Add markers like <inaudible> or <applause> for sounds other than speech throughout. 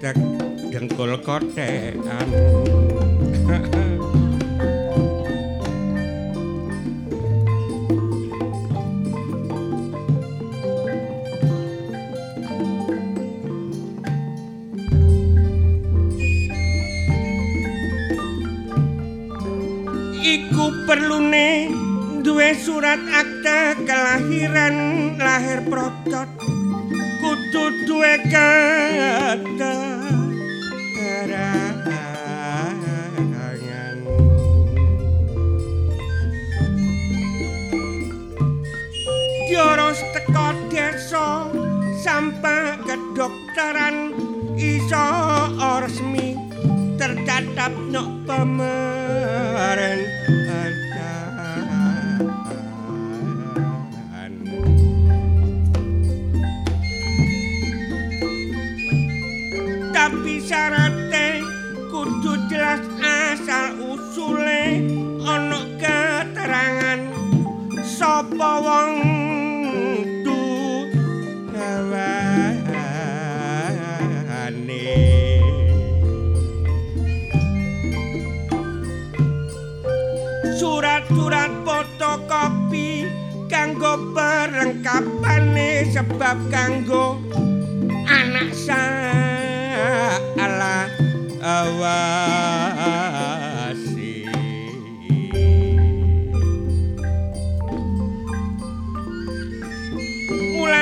grendek dengkul kothekan.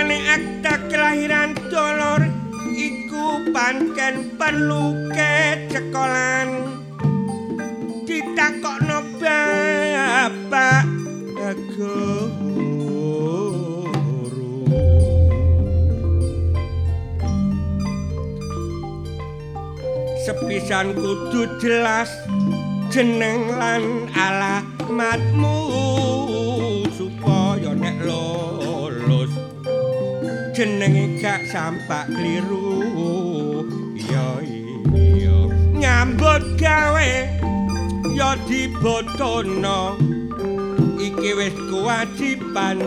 Mulane akta kelahiran dolor iku pancen perlu kecekolan ditakokno bapak guru sepisan kudu jelas jeneng lan alamatmu jenenge gak sampak kliru iya iya. Nyambut gawe ya dibotono iki wis kewajiban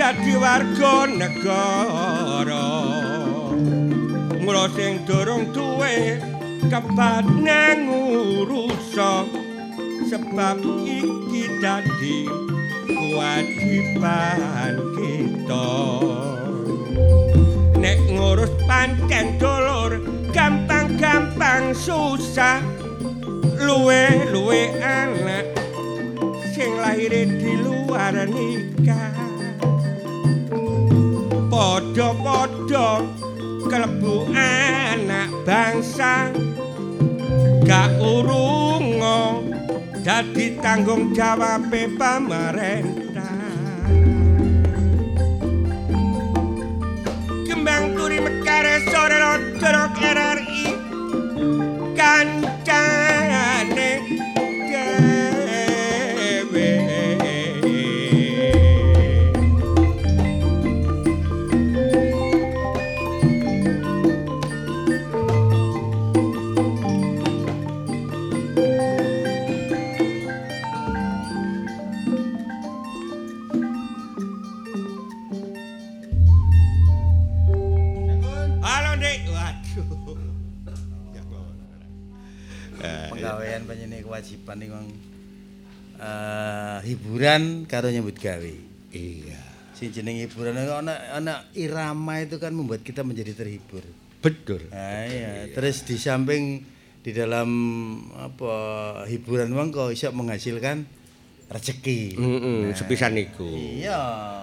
dadi warga negara. Mula sing durung duwe kepat ngurusa. Sebab iki dadi kewajiban kita nek ngurus pancen dolor gampang-gampang susah. Luwe-luwe anak sing lahir di luar nikah. Padha-padha kelebu anak bangsa. Gak urungo dadi tanggung jawab pemerintah Yuri Macare, Sonar, Turok, NRE, Kantan. Kewajiban ning wong eh, hiburan karo nyambut gawe. Iya. Sing jeneng hiburan ana ana irama itu kan membuat kita menjadi terhibur. Betul. Nah, iya. Terus di samping di dalam apa hiburan wong kok iso menghasilkan rezeki. Heeh, sepisan iku. Iya.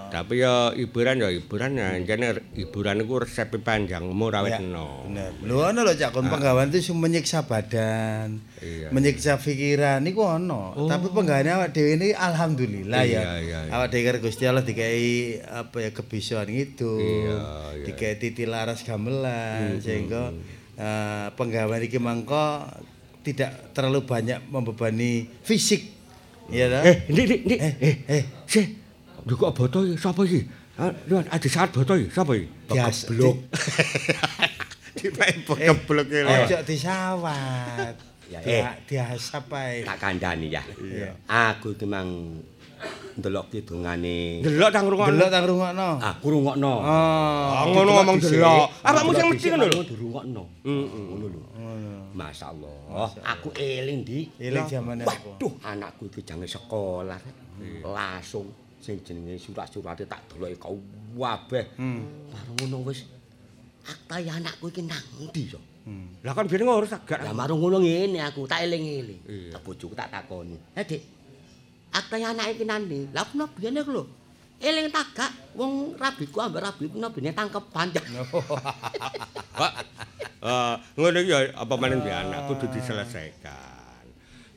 Tapi ya hiburan ya hiburan ya jane hiburan iku resep panjang murah Ya, wetno. Bener. Lho ana lho cak kon penggawean itu sing menyiksa badan, Iya. menyiksa pikiran niku ana. Tapi penggaweane awak dhewe ini alhamdulillah Iya, ya. iya, iya. Awak dhewe karo Gusti Allah dikai apa ya kebisoan itu. Iya, iya. Dikai titi laras gamelan sehingga eh, penggawean iki mangko tidak terlalu banyak membebani fisik. Iya ta? Eh, ndik ndik ndik. eh, eh, eh. Sih. Lho kok boto iki sapa iki? Ah, Lho ada saat boto iki sapa iki? Biasa- Keblok. Dipae <laughs> keblok iki. lho. Ojo disawat. Ya, Dia diasap ae. tak kandhani ya. Iya. Aku iki mang ndelok kidungane. Delok tang rungokno. Delok tang rungokno. Aku rungokno. Oh. Ah, ngono ngomong delok. Awakmu sing mesti ngono lho. dirungokno. Heeh. Ngono lho. Masyaallah. Aku eling di. Eling jamane apa? Waduh, anakku iki jange sekolah. Langsung sing jenenge surat-surate tak deloki kabeh. Hmm. Baru ngono wis akta ya anakku iki nang ndi yo? Lah kan biyen ngurus agak. Lah marung ngono ngene aku tak eling-eling. Bojoku tak takoni. Eh, Dik. Akta ya anake iki nang ndi? Lah peno biyen iku lho. Eling tagak wong rabiku ambek rabiku nobene tangkepan. <laughs> Pak. Eh, ngono iki ya apa meneh di anak kudu diselesaikan.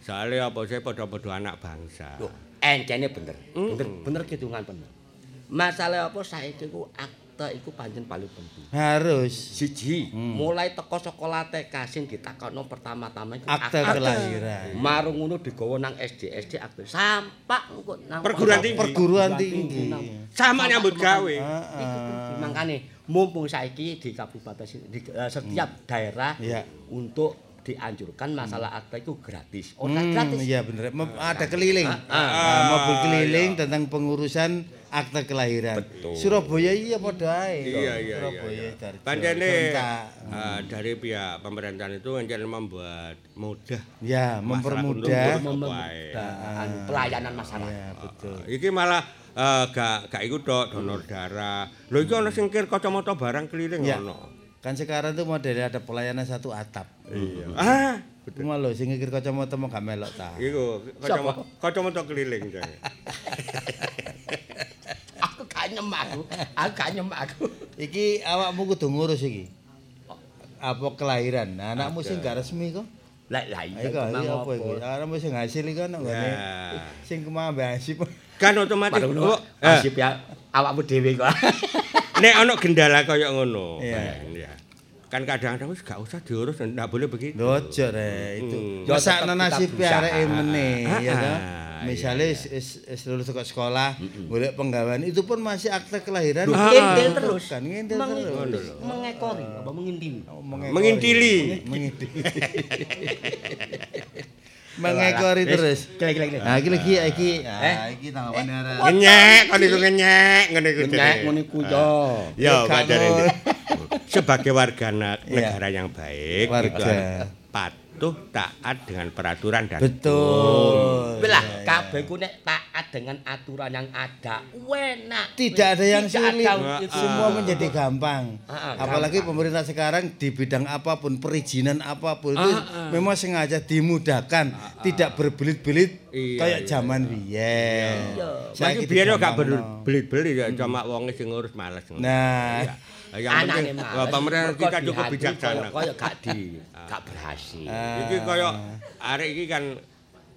Soalnya apa saya padha-padha anak bangsa. Loh, encene bener. Bener bener kidungan bener. Masalah apa saiki ku akta iku pancen paling penting. Harus Siji, mulai teko sekolah TK sing ditakokno pertama-tama iku akte kelahiran. Marung ngono digawa nang SD, SD akte sampak engko nang Perguruan tinggi. Perguruan tinggi. Sama nyambut gawe. Iku. Makane mumpung saiki di kabupaten di eh, setiap daerah Iya. untuk dianjurkan masalah akta itu gratis. Ora Hmm, gratis. iya bener. Mem- Ada keliling. Ah, mobil keliling tentang pengurusan akte kelahiran. Surabaya iya padha ae. Iya iya Surabaya iya. Pancene eh, dari pihak pemerintahan itu pancen membuat mudah Ya, mempermudah. anu, pelayanan masyarakat. Ya, betul. Iki malah eh, gak gak iku tok donor darah. Lho iki ana sing kir kacamata barang keliling Ya. ono. Kan sekarang tuh modelnya ada pelayanan satu atap. Iya. Ah, Cuma lo sing ngikir kacamata mau gak melok ta. iku kacamata kacamata keliling jane. <laughs> Aku gak nyemak aku. Aku gak nyemak aku. Iki awakmu kudu ngurus iki. Apa kelahiran? Nah, anakmu sing gak resmi kok. Lah lah iya kok kemang iya apa iki? Anakmu sing hasil iki nggone. Ya. Sing kemang hasib. Kan otomatis ngono. eh, ya awakmu dhewe kok. nek ana gendala kaya ngono. Iya. Kan kadang-kadang wis gak usah diurus, ndak boleh begitu. Dojo re itu. Hmm. Masak tetep nasib berusaha. areke meneh ya kan. Ah, Misalnya is, is, is lulus ke sekolah, golek penggawean itu pun masih akte kelahiran. Ah, ngintil terus. Kan ngintil terus. Mengekori apa mengintili. Mengekori. Mengintili. Mengintili. <laughs> Mengekori terus. Klik klik klik. Nah, iki lagi iki. Eh? Ah, iki tanggapane arek. Ngenyek, kon iku ngenyek, ngene iku. Jenenge. ngono iku yo. Pacare kamu. ini. Sebagai warga negara yang baik, Warga. harus patuh taat dengan peraturan dan Betul. Belah Ya, ya. kabeh ku nek taat dengan aturan yang ada, enak. Tidak ada yang Tidak sulit, ada itu. semua menjadi gampang. Ah, ah, Apalagi gampang. pemerintah sekarang di bidang apapun, perizinan apapun itu Ah, memang sengaja dimudahkan, tidak berbelit-belit Iya, kayak iya. zaman biyen. Iya. Masih biyen yo gak belit-belit ya, cuma wong sing ngurus males. Nah, Ya. Anane mah. wah, pemerintah kita cukup bijaksana. Kaya gak di gak berhasil. Iki kaya arek iki kan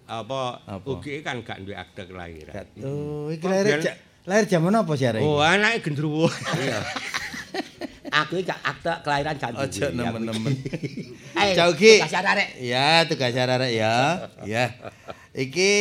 apa, Apa? ugi kan gak duwe akte kelahiran. oh, iki lahir, ja- lahir zaman apa sih arek? Oh, anake gendruwo. Iya. Aku iki gak akte kelahiran gak duwe. Ojo nemen-nemen. <laughs> Ayo, Jauki. tugas arek. Ya, tugas arek ya. Ya. Iki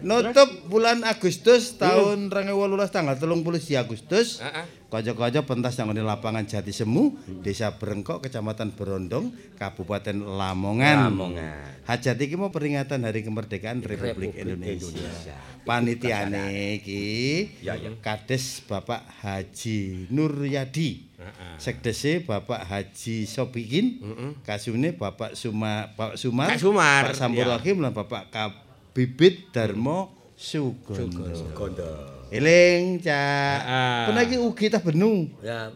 nutup bulan Agustus tahun 2018 tanggal 30 Agustus. Heeh. Kaca-kaca pentas nang ngene lapangan Jati Semu, Desa Brengkok, Kecamatan Berondong, Kabupaten Lamongan. Lamongan. Hajat iki mau peringatan Hari Kemerdekaan Republik, Republik Indonesia. Indonesia. Panitiane iki Ya, ya. Kades Bapak Haji Nuryadi. Sekdese Bapak Haji Sobikin, kasune Bapak Suma Pak Sumar, Kak Sumar, Pak Sampurwahim lan Bapak Kabibit Darmo Sugondo. Gondo. Eling, Cak. Ah. Pun iki ugi tah benu. Ya,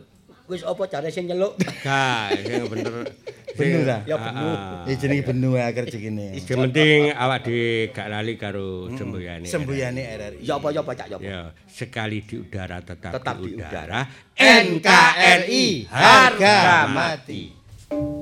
wis apa jare sing nyeluk? Gak, sing bener. <laughs> Benu ta? Ya benu. Iki jenenge benu ya rezekine. Sing penting awak di gak lali karo semboyane. Sembuyane RRI. Ya apa ya apa cak ya apa? Ya, sekali di udara tetap, Tetap di udara. NKRI harga mati. sahabat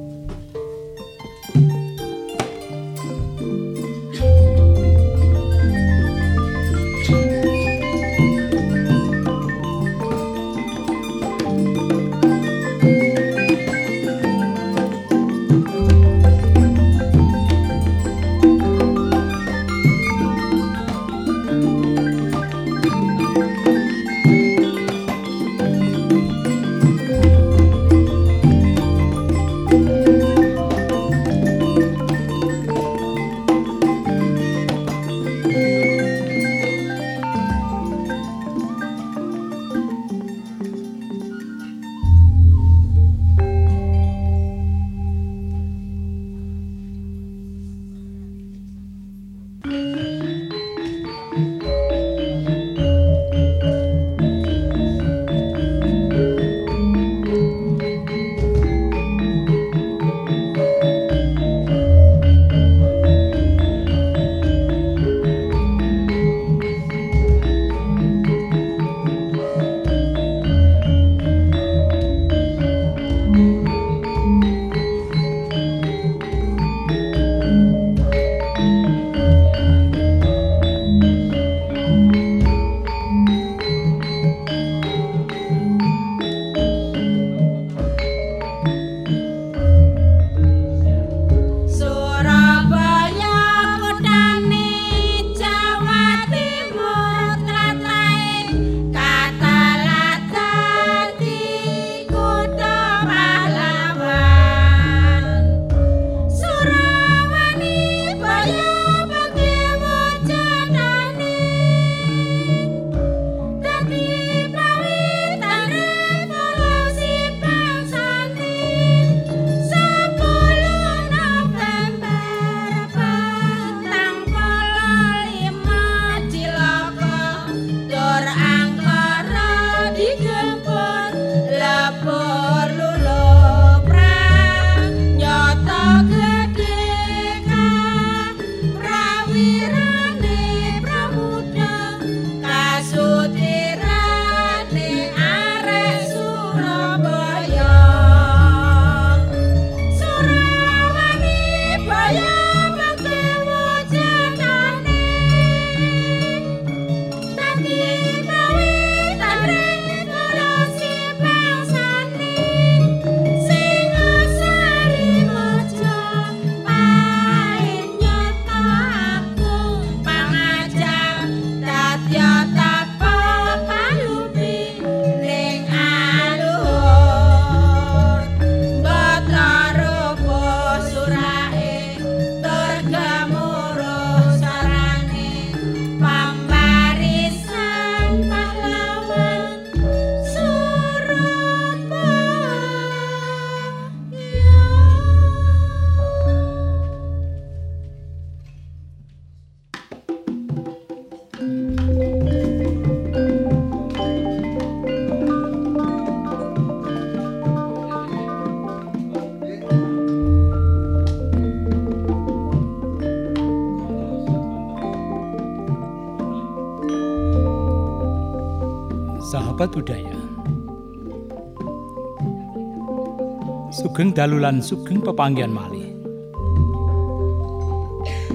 dalulan sugeng pepanggian malih.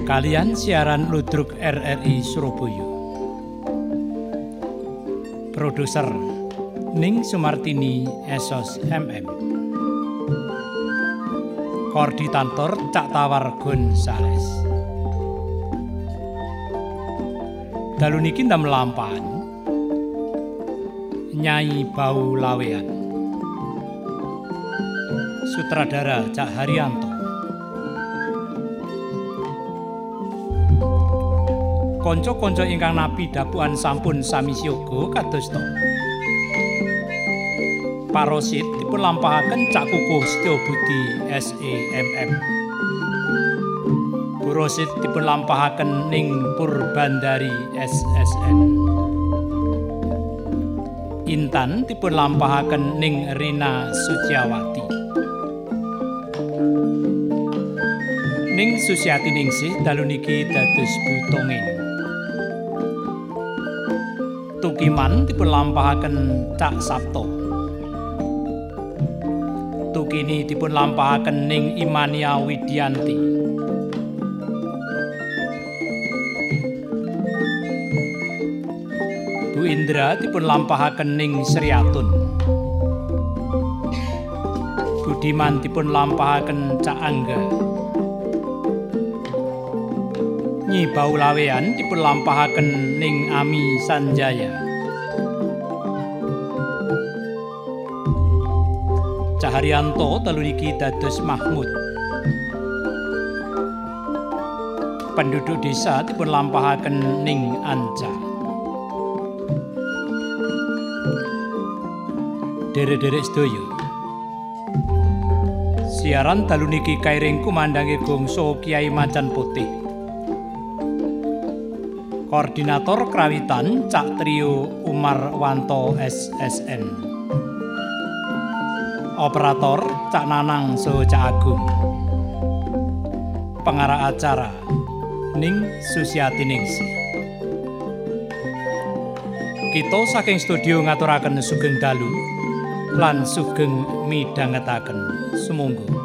Kalian siaran Ludruk RRI Surabaya. Produser Ning Sumartini Esos MM. Koordinator Cak Tawar Gonzales. Dalu niki ndam lampahan. Nyai Bau Lawean. Sutradara Cak Haryanto. Konco-konco ingkang napi dapuan sampun sami siyaga kados to. Parosit dipun lampahaken Cak Kukuh Setyo Budi SEMM. Burosit dipun lampahaken ning Purbandari SSN. Intan dipun lampahaken ning Rina Suciawati. Susiati Ningsih dalu niki dados butongin. Tukiman dipun lampahaken Cak Sabto. Tukini dipun lampahaken ning Imania Widianti. Bu Indra dipun lampahaken ning Sriatun. Budiman dipun lampahaken Cak Angga. Nyi Baulawean dipun lampahaken ning Ami Sanjaya. Caharyanto telu iki dados Mahmud. Penduduk desa dipun lampahaken ning Anca. Dere-dere sedaya. Siaran dalu niki kairing kumandange gongso Kiai Macan Putih. Koordinator Krawitan Cak Trio Umar Wanto SSN. Operator Cak Nanang So Cak Agung. Pengarah acara Ning Susiati Ningsi. Kita saking studio ngaturaken sugeng dalu lan sugeng midhangetaken sumangga.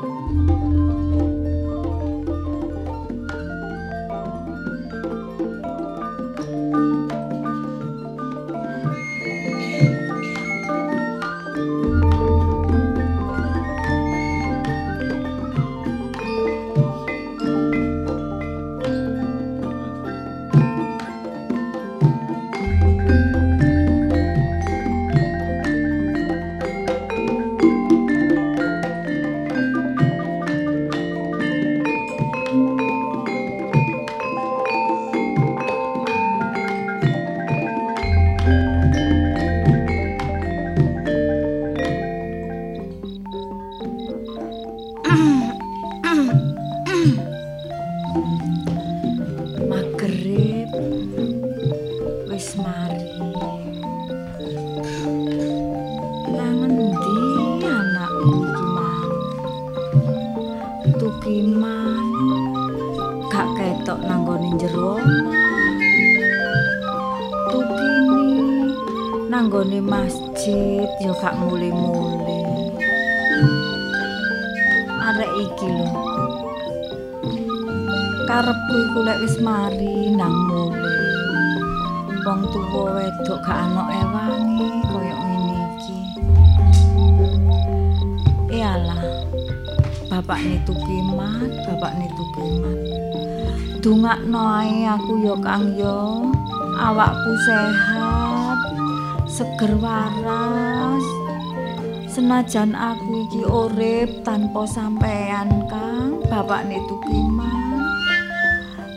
Ana ewangi kaya ngene iki. Iyalah. Bapakne Tukimat, bapakne Tukimat. Dungakno ae aku ya Kang yo. Awakku sehat, seger waras. Senajan aku iki urip tanpa sampean Kang, bapakne Tukimat.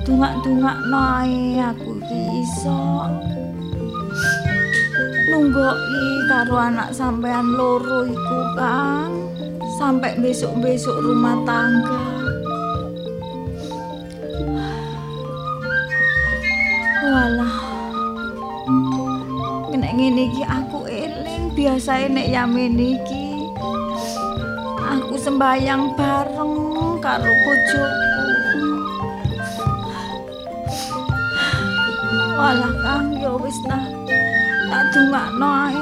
Tungak-tungak noe aku iki iso nunggoki karo anak sampean loro iku Kang. Sampai besok-besok rumah tangga. Walah. Nek ngene iki aku eling biasae nek yamin iki. Aku sembayang bareng karo bojoku. Walah Kang ya wis nah. Tak dungakno ae.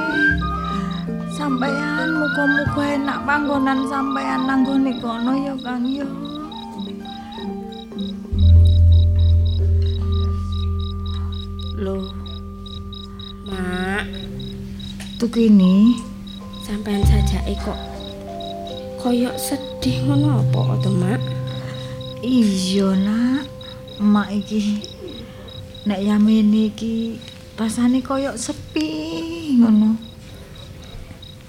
Sampeyan muga-muga enak panggonan sampeyan nanggone kono ya Kang ya. Loh, Mak, tukini sampean sajake kok koyok sedih ngono apa to, Mak? iya nak, emak iki nek yamene iki rasane koyok sepi ngono.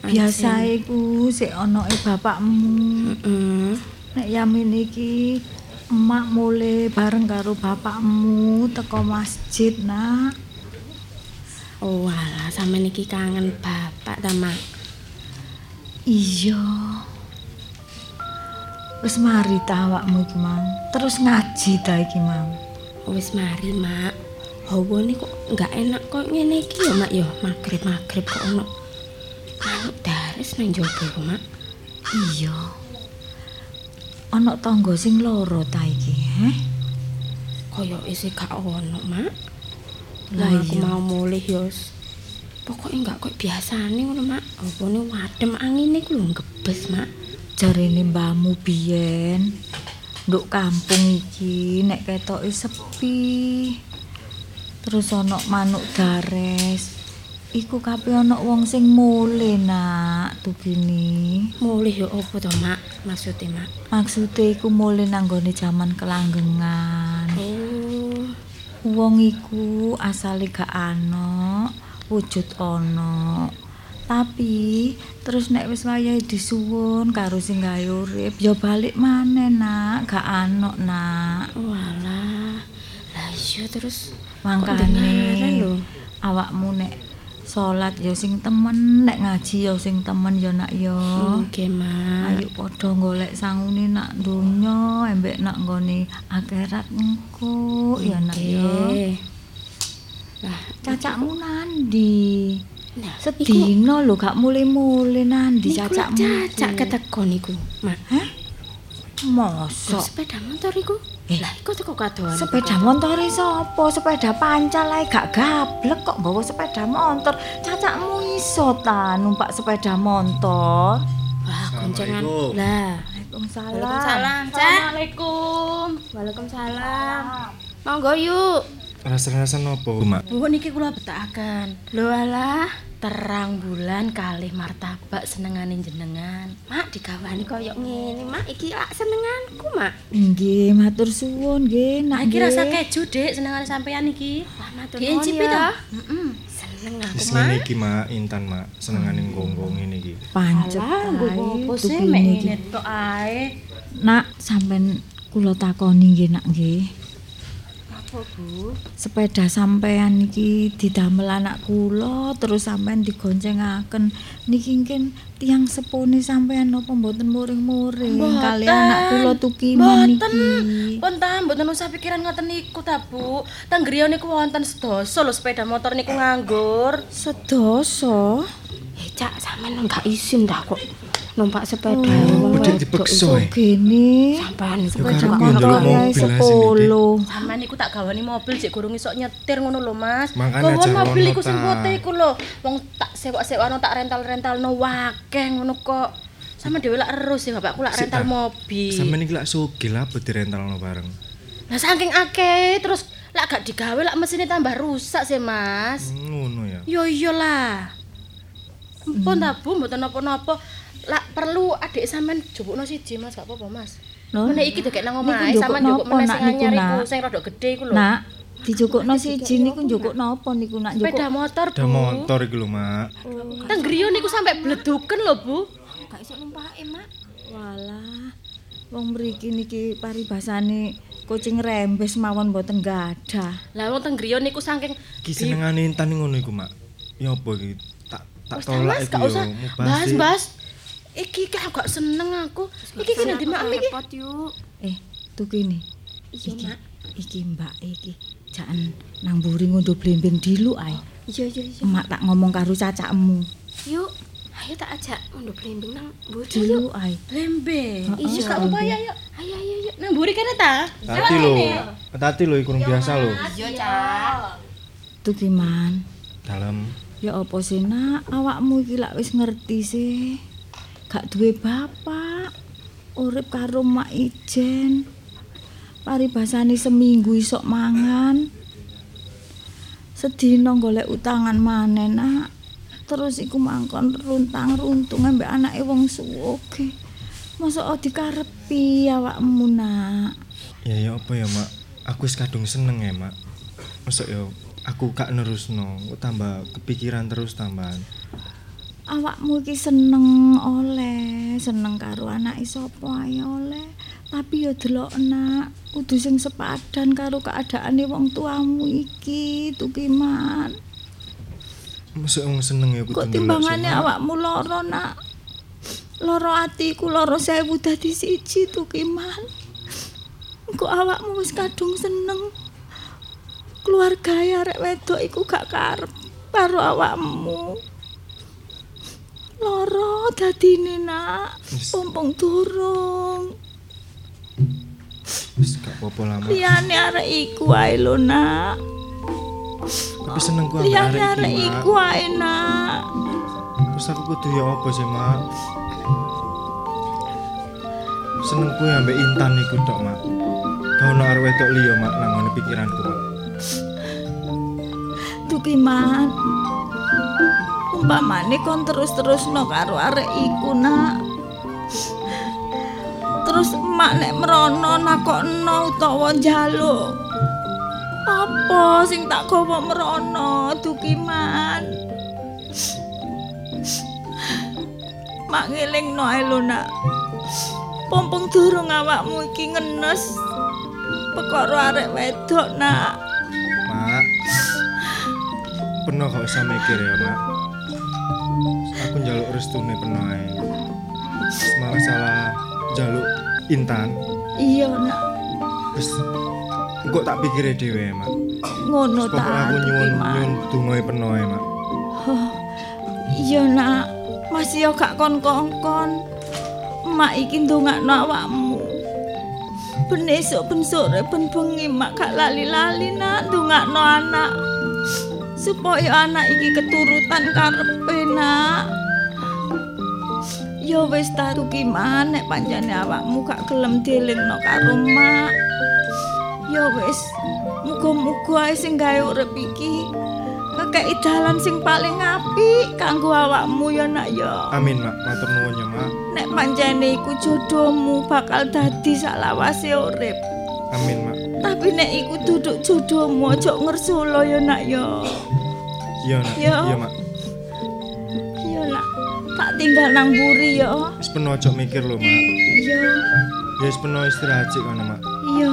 Biasae ku sik ana e bapakmu. Nek yamin iki emak mulai bareng karo bapakmu teko masjid nak. Oh, alah sampean iki kangen bapak ta, Mak? Iya. Wis mari ta awakmu iki, Mang. Terus ngaji ta iki, Mang. Wis mari, Mak. Hawane kok enggak enak kok ngene iki ya, Mak ya. Magrib-magrib kok ono manuk dares nang jaba Mak. Iya. Ana tangga sing loro ta iki, heh? Koyoke sih gak ono, Mak. Lah aku mau mulih ya. wis. Pokoke enggak kok biasane ngono, Mak. Apane wadem angine ku lho ngebes, Mak. Jarene mbahmu biyen nduk kampung iki nek ketoke sepi. Terus ana manuk dares. Iku kabeh ana wong sing mule nak tugini. Mulih ya apa to, Mak? Maksude, Mak? Maksude iku mule nanggone jaman kelanggengan. Oh, Wong iku asale gak ana, wujud ana. Tapi terus nek wis wayahe disuwun karo sing gawe urip, ya balik maneh nak, gak ana nak. walah. Lah iya terus Mangkane lho. awakmu nek salat ya sing temen, nek ngaji ya sing temen ya nak ya. Nggih, Mak. Ayo padha golek sangune nak donya, embek nak nggone akhirat engko ya nak ya. Lah, Cacakmu nandi? nah, Sedina lho gak mule-mule nandi Niku lak cacakmu. cacak keteko niku, Mak. Mosok Sepeda motor iku. Eh. Lah iku teko kadoan. sepeda motor sapa? Sepeda pancal ae gak gablek kok bawa sepeda motor. Cacakmu iso ta numpak sepeda motor? Wah, goncengan. Lah, Waalaikumsalam. Waalaikumsalam. Assalamualaikum. Waalaikumsalam. Monggo yuk. Rasa-rasa nopo, Mak? Bu niki kula betakaken. Lho alah, terang bulan kalih martabak senengane jenengan. Mak digawani koyo ngene, Mak. Iki lak senenganku, Mak. Nggih, matur suwun nggih, Nah, nak iki rasa keju, Dik, senengane sampean iki. Wah, matur nuwun ya. to? Heeh. Seneng aku, Mak. iki, Mak, Intan, Mak. Senengane gonggong ngene iki. pancet Alah, nggo ae apa sih mek ngene tok ae. Nak, sampean kula takoni nggih, Nak nggih. Apa, Bu? sepeda sampean iki didamel anak kula terus sampean digoncengaken niki mungkin tiang sepune sampean napa mboten muring-muring Mboten. kali anak kula tukiman Mboten. niki Pun ta, mboten usah pikiran ngoten niku ta, Bu. Teng griya niku wonten sedasa lho sepeda motor niku nganggur. sedoso Eh, Cak, sampean enggak izin dah kok numpak sepeda Oh, wong udah wedok dipeksa iku. ya? gini Sampean iku sepeda sing sepuluh Sampeyan niku tak gawani mobil sik gurung iso nyetir ngono lho, Mas. Aja mobil iku sing putih iku lho. Wong tak sewa-sewano tak rental-rentalno wakeh ngono kok. Sama dhewe lak erus ya bapakku lak rental ta. mobil. Sampeyan iki lak sugih lah apa direntalno bareng. Lah saking akeh terus lak gak digawe lak mesinnya tambah rusak sih, Mas. Hmm, Ngono ya. Yo iyalah. Ampun ta, Bu, mboten napa-napa. Lak perlu adik sampean jupukno siji, Mas, gak apa-apa, Mas. Lho, Meneh iki dekek nang omahe sampean njupuk napa, meneh nak, sing niku, anyar iku, nak? sing rada gedhe iku lho. nak dijukukno siji niku njukuk napa niku nak njukuk Sepeda motor, Bu. motor iki lho, Mak. Teng griya niku sampe bleduken lho, Bu. Gak iso numpake, Mak. walah wong mriki niki paribasane kucing rembes mawon mboten gadah Lah wong teng griya niku saking Ki senengane Intan ngono iku, Mak. Ya apa iki? Tak tak tolak Mas, iku gak yo. usah mubazir. bahas-bahas. Iki kan gak seneng aku. Iki kene di mak iki. repot yuk. Eh, tuh gini. Iya, Iki, Mak. iki mbak iki. Jangan nang mburi ngondo blembing dilu ae. Iya, iya, iya. Emak tak ngomong karo cacakmu. Yuk, ayo tak ajak mundur blimbing nang mburi. Dilu ae. Heeh, Iya, gak apa-apa ya, yuk. Ayo, ayo, yuk. Nang mburi kene ta? Hati lho. Hati lho iku biasa lho. Iya, Cak. Tuh gimana? Dalam Ya apa sih nak, awakmu iki lak wis ngerti sih. Gak duwe bapak. Urip karo mak ijen. Paribasane seminggu isok mangan. Sedina golek utangan maneh nak. Terus iku mangkon runtang runtung ambek anake wong suwoge. Masa dikarepi awakmu nak. Ya ya apa ya, Mak? Aku wis kadung seneng ya, Mak. Masuk ya aku gak nerusno, tambah kepikiran terus tambahan. Awakmu iki seneng oleh, seneng karo anake sapa ae oleh. Tapi ya delok nak, kudu sing sepadan karo keadaane wong tuamu iki, Tukiman. Masuk wong seneng ya kudu Kok timbangane awakmu lara nak. Lara atiku lara sewu dadi siji Tukiman. Kok awakmu wis kadung seneng. Keluargae arek wedok iku gak karep karo awakmu. Lara dadine nak. Pompong durung. Wis gak apa-apa lah, Mak. Liyane arek iku ae lho nak. Tapi seneng ku Liyane arek arek iki, Mak. iku ae nak. Terus aku kudu ya apa sih, Mak? Seneng ku ambek Intan iku tok, Mak. Kau ono arek wedok liya, Mak, nang ngene pikiranku, Mak. Tukiman. Umpamane kon terus-terusno karo arek iku, Nak. Terus emak nek merono nakokno utawa njaluk. Apa sing tak gawa merono, Tukiman? Mak ngelingno ae lho, Nak. Pompong durung awakmu iki ngenes. Perkara arek wedok, Nak. Penuh gak usah mikir ya, Mak. Aku njaluk restune penuh ae. Malah salah njaluk Intan. Iya, Nak. Wis kok tak pikire dhewe, Mak. ngono Pokoknya ta aku nyuwun dongae penuh ae, Mak. iya nak masih yo gak kon kongkon mak iki ndongakno awakmu ben esuk ben sore ben bengi mak gak lali-lali nak ndongakno anak supaya anak iki keturutan karepe nak Yo wis ta Tukiman nek pancene awakmu gak gelem dielingno karo mak. Yo wis, muga-muga ae sing gawe urip iki ngekeki dalan sing paling apik kanggo awakmu ya nak ya. Amin, Mak. Matur nuwun ya, Mak. Nek pancene iku jodohmu bakal dadi salawase urip. Amin, Mak. Tapi nek iku duduk jodohmu aja ngersula ya nak ya. Iya, Nak. Iya, Mak. Iya nak, tak tinggal nang buri ya. Wis penuh aja mikir lho, Mak. Iya, Ya wis penuh istirahat sik kono, Mak. iya.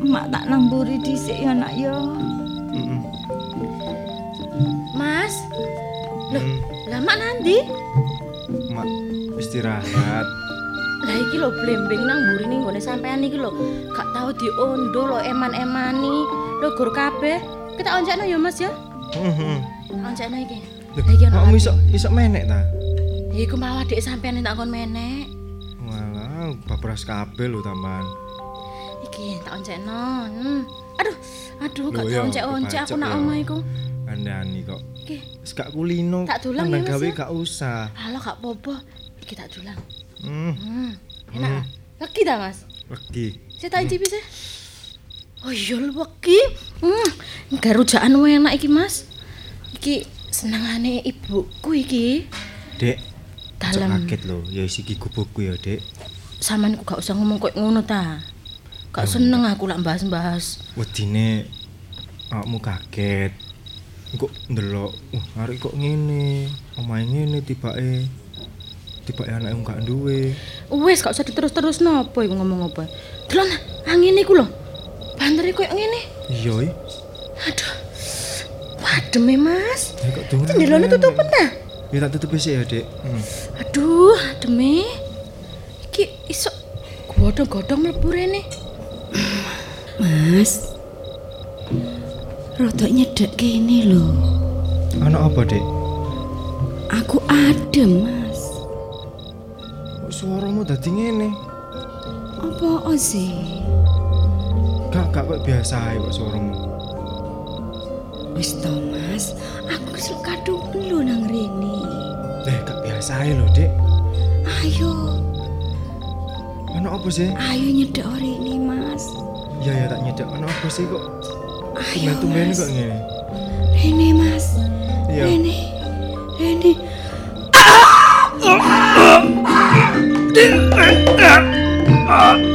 Mak tak nang buri dhisik ya nak ya. Heeh. Mas, Loh, Mm, lah mak nanti? Mak istirahat. Lah iki lho blembing nang mburi ning gone sampean iki lho. Gak tau diondo lho eman-emani. Lho gur kabeh. Kita oncekno ya Mas ya. Heeh. Tak oncekno iki. Iki. Makmu lagi. iso iso menek ta? Iku malah dik sampean tak kon menek. Walah, babras kabeh lho tambahan. Iki tak oncekno. Hmm. Aduh, aduh gak Loh, ya, oncek-oncek aku nak ya. omah iku. Andani kok. Iki, Wis gak kulino. Tak dulang ya, gawe ya? gak usah. halo gak popo. Iki tak dulang. Hmm, Hmm. Enak. Lagi ta, Mas? legi. Saya tak icipi sih. Oh iya weki. Hmm, garujakan enak iki, Mas. Iki senengane ibuku iki. Dek, Dalam kaget lho, ya isi iki gubukku ya, Dek. sampean kok gak usah ngomong koyo ngono ta. Gak seneng aku lak bahas-bahas. Wedine awakmu kaget. Kok ndelok, wah arek kok ngene, omahe ngene tibake. Tibake anake gak duwe. Wes gak usah diterus-terus nopo iku ngomong apa. Delon angin iku lho. Bantere koyo ngene. Iya, i. Aduh. Wademe, Mas. Ya kok dongan. Jendelane tutupen ta? Ya tak tutup sih ya, Dek. Hmm. Aduh, ademe. Iki iso godhong-godhong mlebu rene. Mas. Rodok nyedek kene lho. Ana apa, Dek? Aku adem, Mas. Kok suaramu dadi ngene? Apa sih? Gak, gak kok biasa ae kok suaramu. Wis to, Mas. Aku kadung lho nang rene. Eh, gak biasa ae lho, Dik. Ayo, Ono apa sih? ayo nyedek rene, Mas. Iya ya tak nyedek. Ono apa sih kok? Ayo, Mas. kok ngene. Rene, Mas. Iya. Rene. Rene. Mas.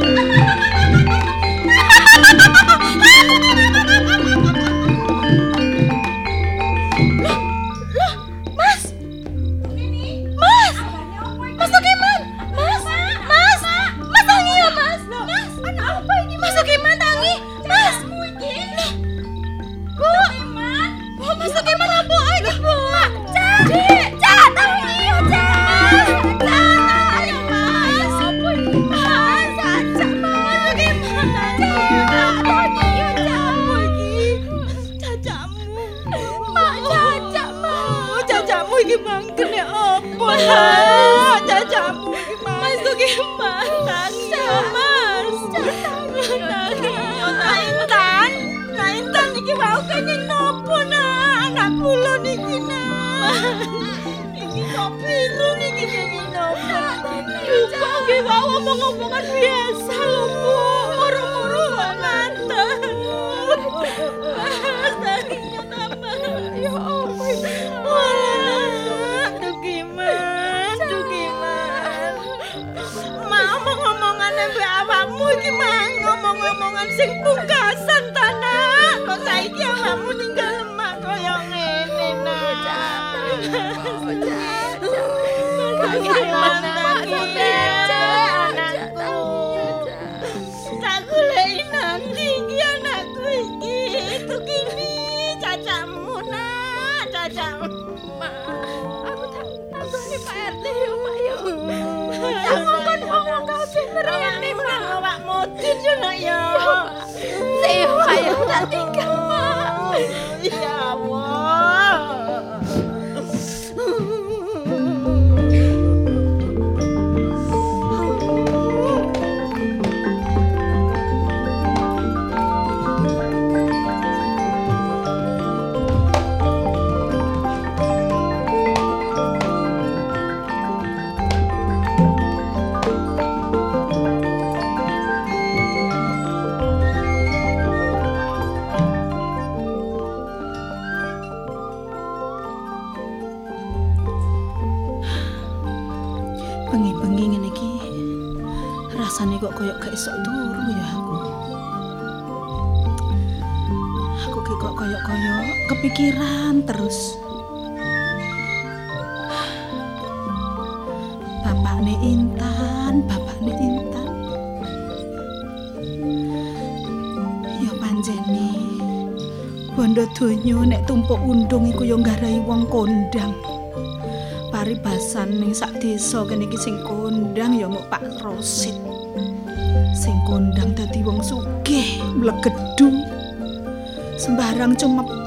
Modin yo nak yo. Sewa yo tak tinggal kepikiran terus. Bapakne Intan, bapakne Intan. Ya panjene bondo donya nek tumpuk undung iku ya nggarai wong kondang. paribasan ning sak desa kene iki sing kondang ya muk Pak Rosid. Sing kondang dadi wong sugih, mlegedu. Sembarang cumepak.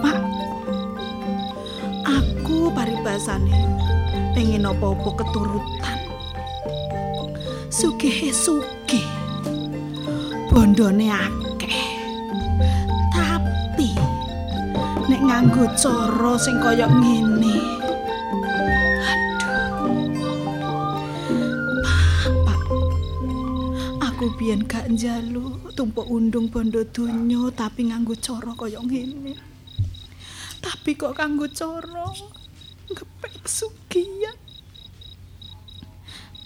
Paribasane pengen apa-apa keturutan. Sugih sugih. Bondone akeh. Tapi nek nganggo cara sing kaya ngene. Aku biyen gak njaluk tumpuk undung bondo donya tapi nganggo cara kaya ngene. Tapi kok kanggo cara ngepek pesugihan.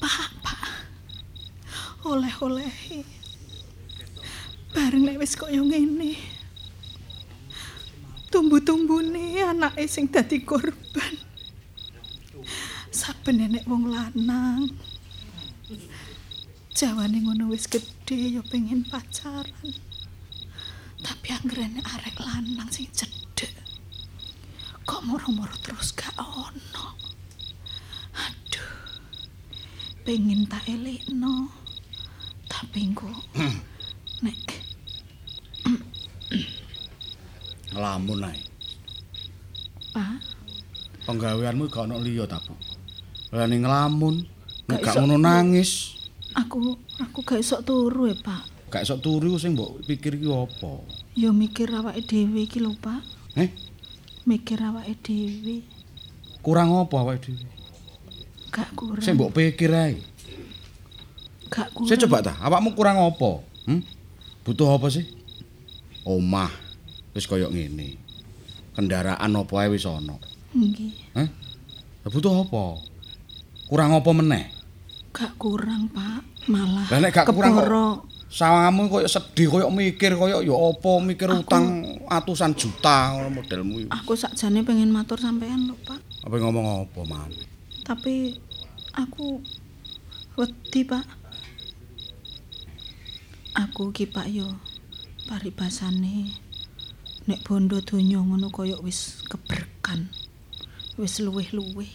Pak, Pak. Oleh-oleh. Bareng wis kaya ngene. Tumbu-tumbune anake sing dadi korban. Saben nenek wong lanang Jawane ngono wis gedhe ya pengen pacaran. Tapi anggrene arek lanang sing cedhek. Kok moro-moro terus gak ono. Aduh. Pengen tak elekno. Tapi kok nek Ngelamun ae. Pak, Penggaweanmu gak ono liya ta, Bu? Lah ning ngelamun, nek Gak gak ngono nangis, aku aku gak iso turu ya, Pak. gak iso turu sing mbok pikir iki apa? Ya mikir awake dhewe iki lho, Pak. Eh? mikir awake dhewe. Kurang apa awake dhewe? Gak kurang. Sing mbok pikir ae. Gak kurang. Saya coba ta, awakmu kurang apa? Hmm? Butuh apa sih? Omah wis kaya ngene. Kendaraan apa ae wis ana. Nggih. Hah? Butuh apa? Kurang apa meneh? Gak kurang, Pak. Malah Lah nek gak kurang kok keporo. sawangamu koyo sedih koyo mikir koyo ya apa mikir utang atusan juta ngono modelmu. Aku sakjane pengen matur sampean lho, Pak. Apa ngomong apa, Man? Tapi aku wedi, Pak. Aku ki Pak yo paribasane nek bondo donya ngono kaya wis keberkan. Wis luwih-luwih.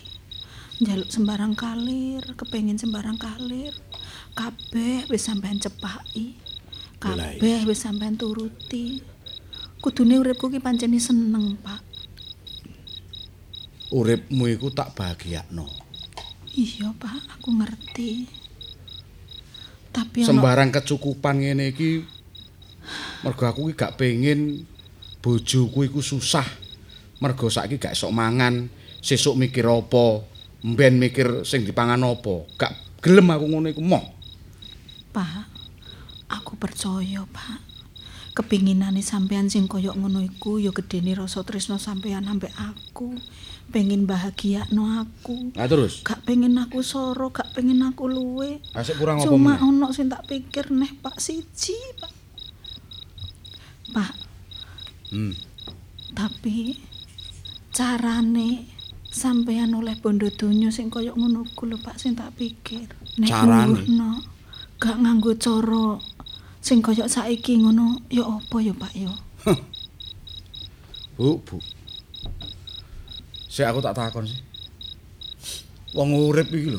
Njaluk sembarang kalir, kepengin sembarang kalir. Kabeh wis sampean cepaki. Kabeh wis sampean turuti. Kudune uripku ki pancen seneng, Pak. Uripmu iku tak bahagiakno. Iya, Pak, aku ngerti. Tapi Sembarang kecukupan ngene iki mergo aku ki gak pengin bojoku iku susah. Mergo saiki gak esok mangan, sesuk mikir apa, mben mikir sing dipangan apa. Gak gelem aku ngono iku moh. Pak, aku percaya, Pak. Kepinginane sampean sing kaya ngono iku ya gedene rasa tresno sampean ambek aku. Pengen bahagiakno aku. Nah terus, Gak pengen aku soro, gak pengen aku luwe. asik kurang apa Cuma ono sing tak pikir neh Pak siji, Pak. Pak, Hmm. tapi carane sampean oleh bondo donya sing kaya ngono ku lho Pak sing tak pikir. Nek Carane? ngurno, gak nganggo cara sing kaya saiki ngono ya apa ya Pak ya? Bu, Bu. Sik aku tak takon sih. Wong urip iki lho.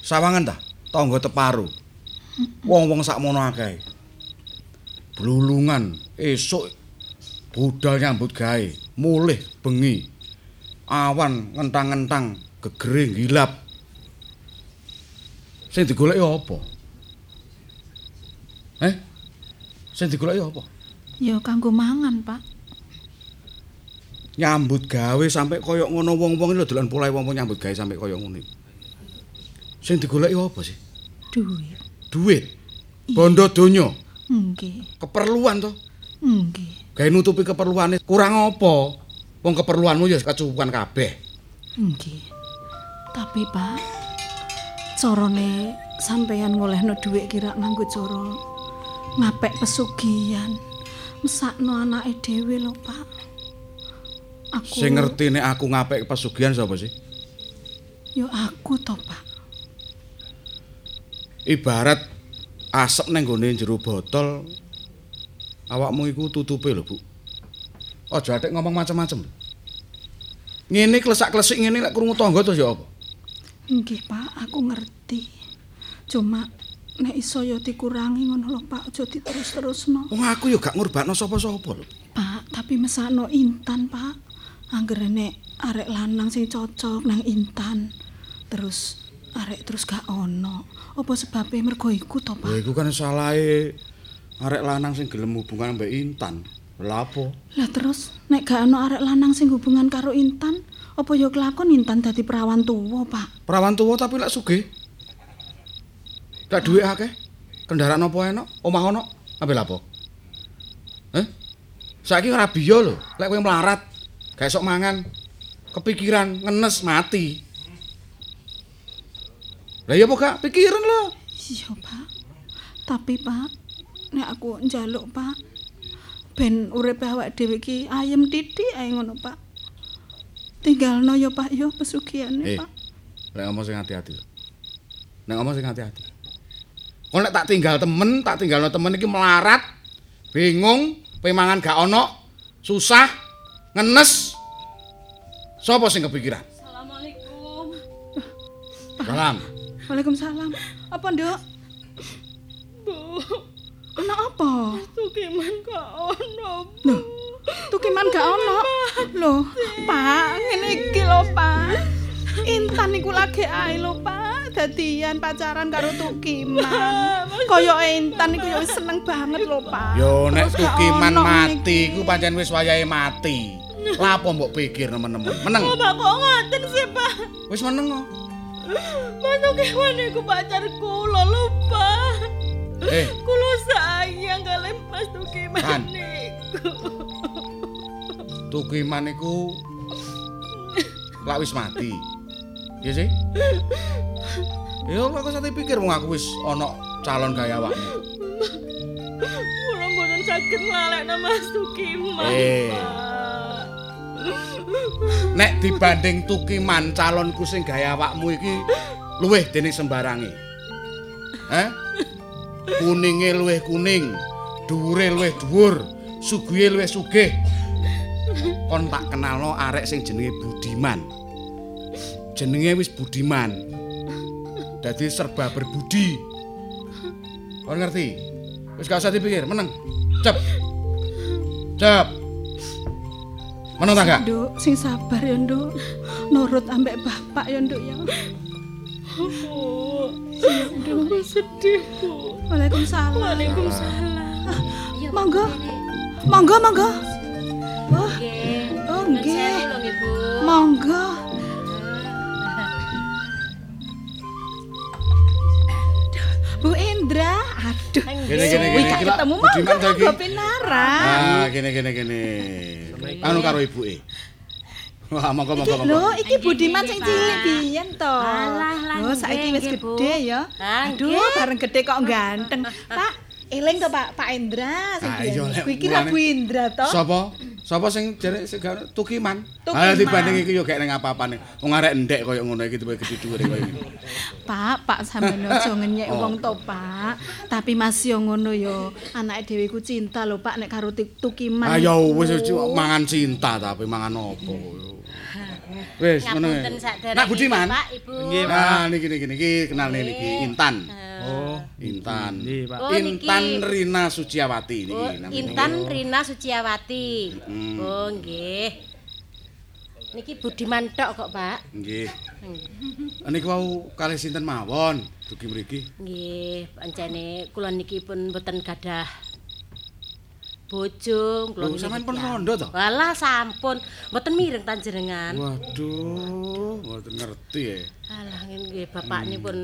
Sawangan ta? Tangga teparo. Wong-wong sakmono akeh. Blulungan esuk budal nyambut gawe, mulih bengi. Awan ngentang-ngentang, gegering gilap. Sing digoleki apa? Eh? Sing digoleki apa? Ya kanggo mangan, Pak. Nyambut gawe sampai koyok ngono wong-wong lho dolan polahe wong-wong nyambut gawe sampai koyok ngono iki. Sing digoleki apa sih? Duit. Duit. Bondo donya, Nggih. keperluan to. Nggih. Gawe nutupi keperluane kurang apa? Wong keperluanmu ya kecukupan kabeh. Nggih. Tapi, Pak, carane sampeyan ngolehno dhuwit kira nganggo cara ngapek pesugihan. Mesakno anake dhewe lho, Pak. Aku Sing ngerti nek aku ngapik pesugihan sapa sih? Ya aku to, Pak. Ibarat asep neng gone jero botol awakmu iku tutupe lho, Bu. Aja atik ngomong macam-macam. Ngene klesak-klesik ngene lek krungu tangga terus ya apa? Nggih, Pak, aku ngerti. Cuma nek iso ya dikurangi ngono lho, Pak, aja diterus-terusno. Wong aku ya gak ngurbakno sapa-sapa lho. Pak, tapi mesakno Intan, Pak. Anggere nek arek lanang sing cocok nang Intan. Terus arek terus gak ono. Apa sebabnya mergo iku to, Pak? iku kan salahe arek lanang sing gelem hubungan mbek Intan. Lha apa? Lah terus nek gak ono arek lanang sing hubungan karo Intan, apa ya kelakon Intan dadi perawan tuwa, Pak? Perawan tuwa tapi lek sugih. Lek dhuwit akeh, kendaraan apa enak, omah ono, ambil apa? Eh? Saiki ora biyo lho, lek kowe melarat, gak esok mangan, kepikiran, ngenes, mati. Lah iya apa gak? Pikiran lho. Iya, Pak. Tapi, Pak, nek aku njaluk, Pak, ben urip awak dhewe iki ayem titik ae ngono, Pak. Tinggalno ya, Pak, ya pesugiane, Eh, Pak. lek ngomong sing hati-hati. Nek ngomong sing hati-hati. Kok nek tak tinggal temen, tak tinggalno temen iki melarat, bingung, pemangan gak ono, susah, ngenes. Sopo sing kepikiran? Assalamualaikum. Salam. Waalaikumsalam. Apa, Nduk? Bu, Ana apa? tukiman gak ono. Loh, tukiman gak ono. Loh, Pak, ngene iki lho, Pak. Intan iku lagi ae lho, Pak. Dadian pacaran karo tukiman. Kaya Intan iku ya seneng banget lho, Pak. Yo nek tukiman mati iku pancen wis wayahe mati. Lah apa mbok pikir nemen-nemen? Meneng. Oh, Pak kok ngoten sih, Pak? Wis meneng kok. Mas Tukiman iku pacar kula lho, Pak. Eh, Kula sayang kali Mas Tukiman Kan. niku. Tukiman iku lak wis mati. Iya sih? Ya kok sate pikir wong aku wis ana calon gaya awakmu. Kula mboten saged nglalekno Mas Tukiman, Eh. Pak. Nek dibanding Tukiman calonku sing gaya awakmu iki luwih dening sembarange. Heh? Kuninge luwih kuning, dhuwure luwih dhuwur, suguhe luwih sugih. Kon tak kenalno arek sing jenenge Budiman. Jenenge wis Budiman. Dadi serba berbudi. Kon ngerti? Wis gak usah dipikir, meneng. Cep. Cep. Meneng ta gak? Nduk, sing sabar ya, Nduk. Nurut ambek bapak ya, Nduk ya. Bu, aku sedih, Bu. Waalaikumsalam. Waalaikumsalam. Monggo. Monggo, monggo. Oh, Nggih. oh. Monggo. Bu Indra, aduh. Gini gini gini. gak Gila, ketemu to iki. monggo pinara. Ah, gini gini gini. Anu karo ibuke. Wah, monggo monggo Iki monggo. lho, iki Budiman sing cilik biyen to. Alah, lah, Oh, saiki wis gede ya. Ah, Aduh, bareng gede kok ganteng. Pak, eling to Pak Pak Indra sing Ah, biyen. Kuwi mulane- Bu Indra to. Sapa? Sapa sing jare sing gak- Tukiman? Ah, dibanding iki yo gak ning apa-apane. Wong arek endek koyo ngono iki tiba gede dhuwur koyo iki. Pak, Pak sampeyan aja ngenyek Oh. wong to, Pak. Tapi Mas yo ngono yo, anake dhewe ku cinta lho, Pak, nek karo Tukiman. Ah ya iku. wis mangan cinta tapi mangan opo koyo. Wis ngono. Nak Budiman. Pak, Ibu. Nah, niki niki niki kenal niki Intan. Oh, Intan. nggih, Pak. Oh, niki. Intan Rina Suciawati niki Oh, namanya. Intan Rina Suciawati. Mm. Oh, nggih. Niki Budiman tok kok, Pak. Nggih. Niku wau kalih sinten mawon dugi mriki. Nggih, pancene kula niki pun mboten gadah bojo, kula niki sampean pun rondo to? Walah sampun, mboten mireng panjenengan. Waduh, mboten ngerti ya. Alah nggih bapakne pun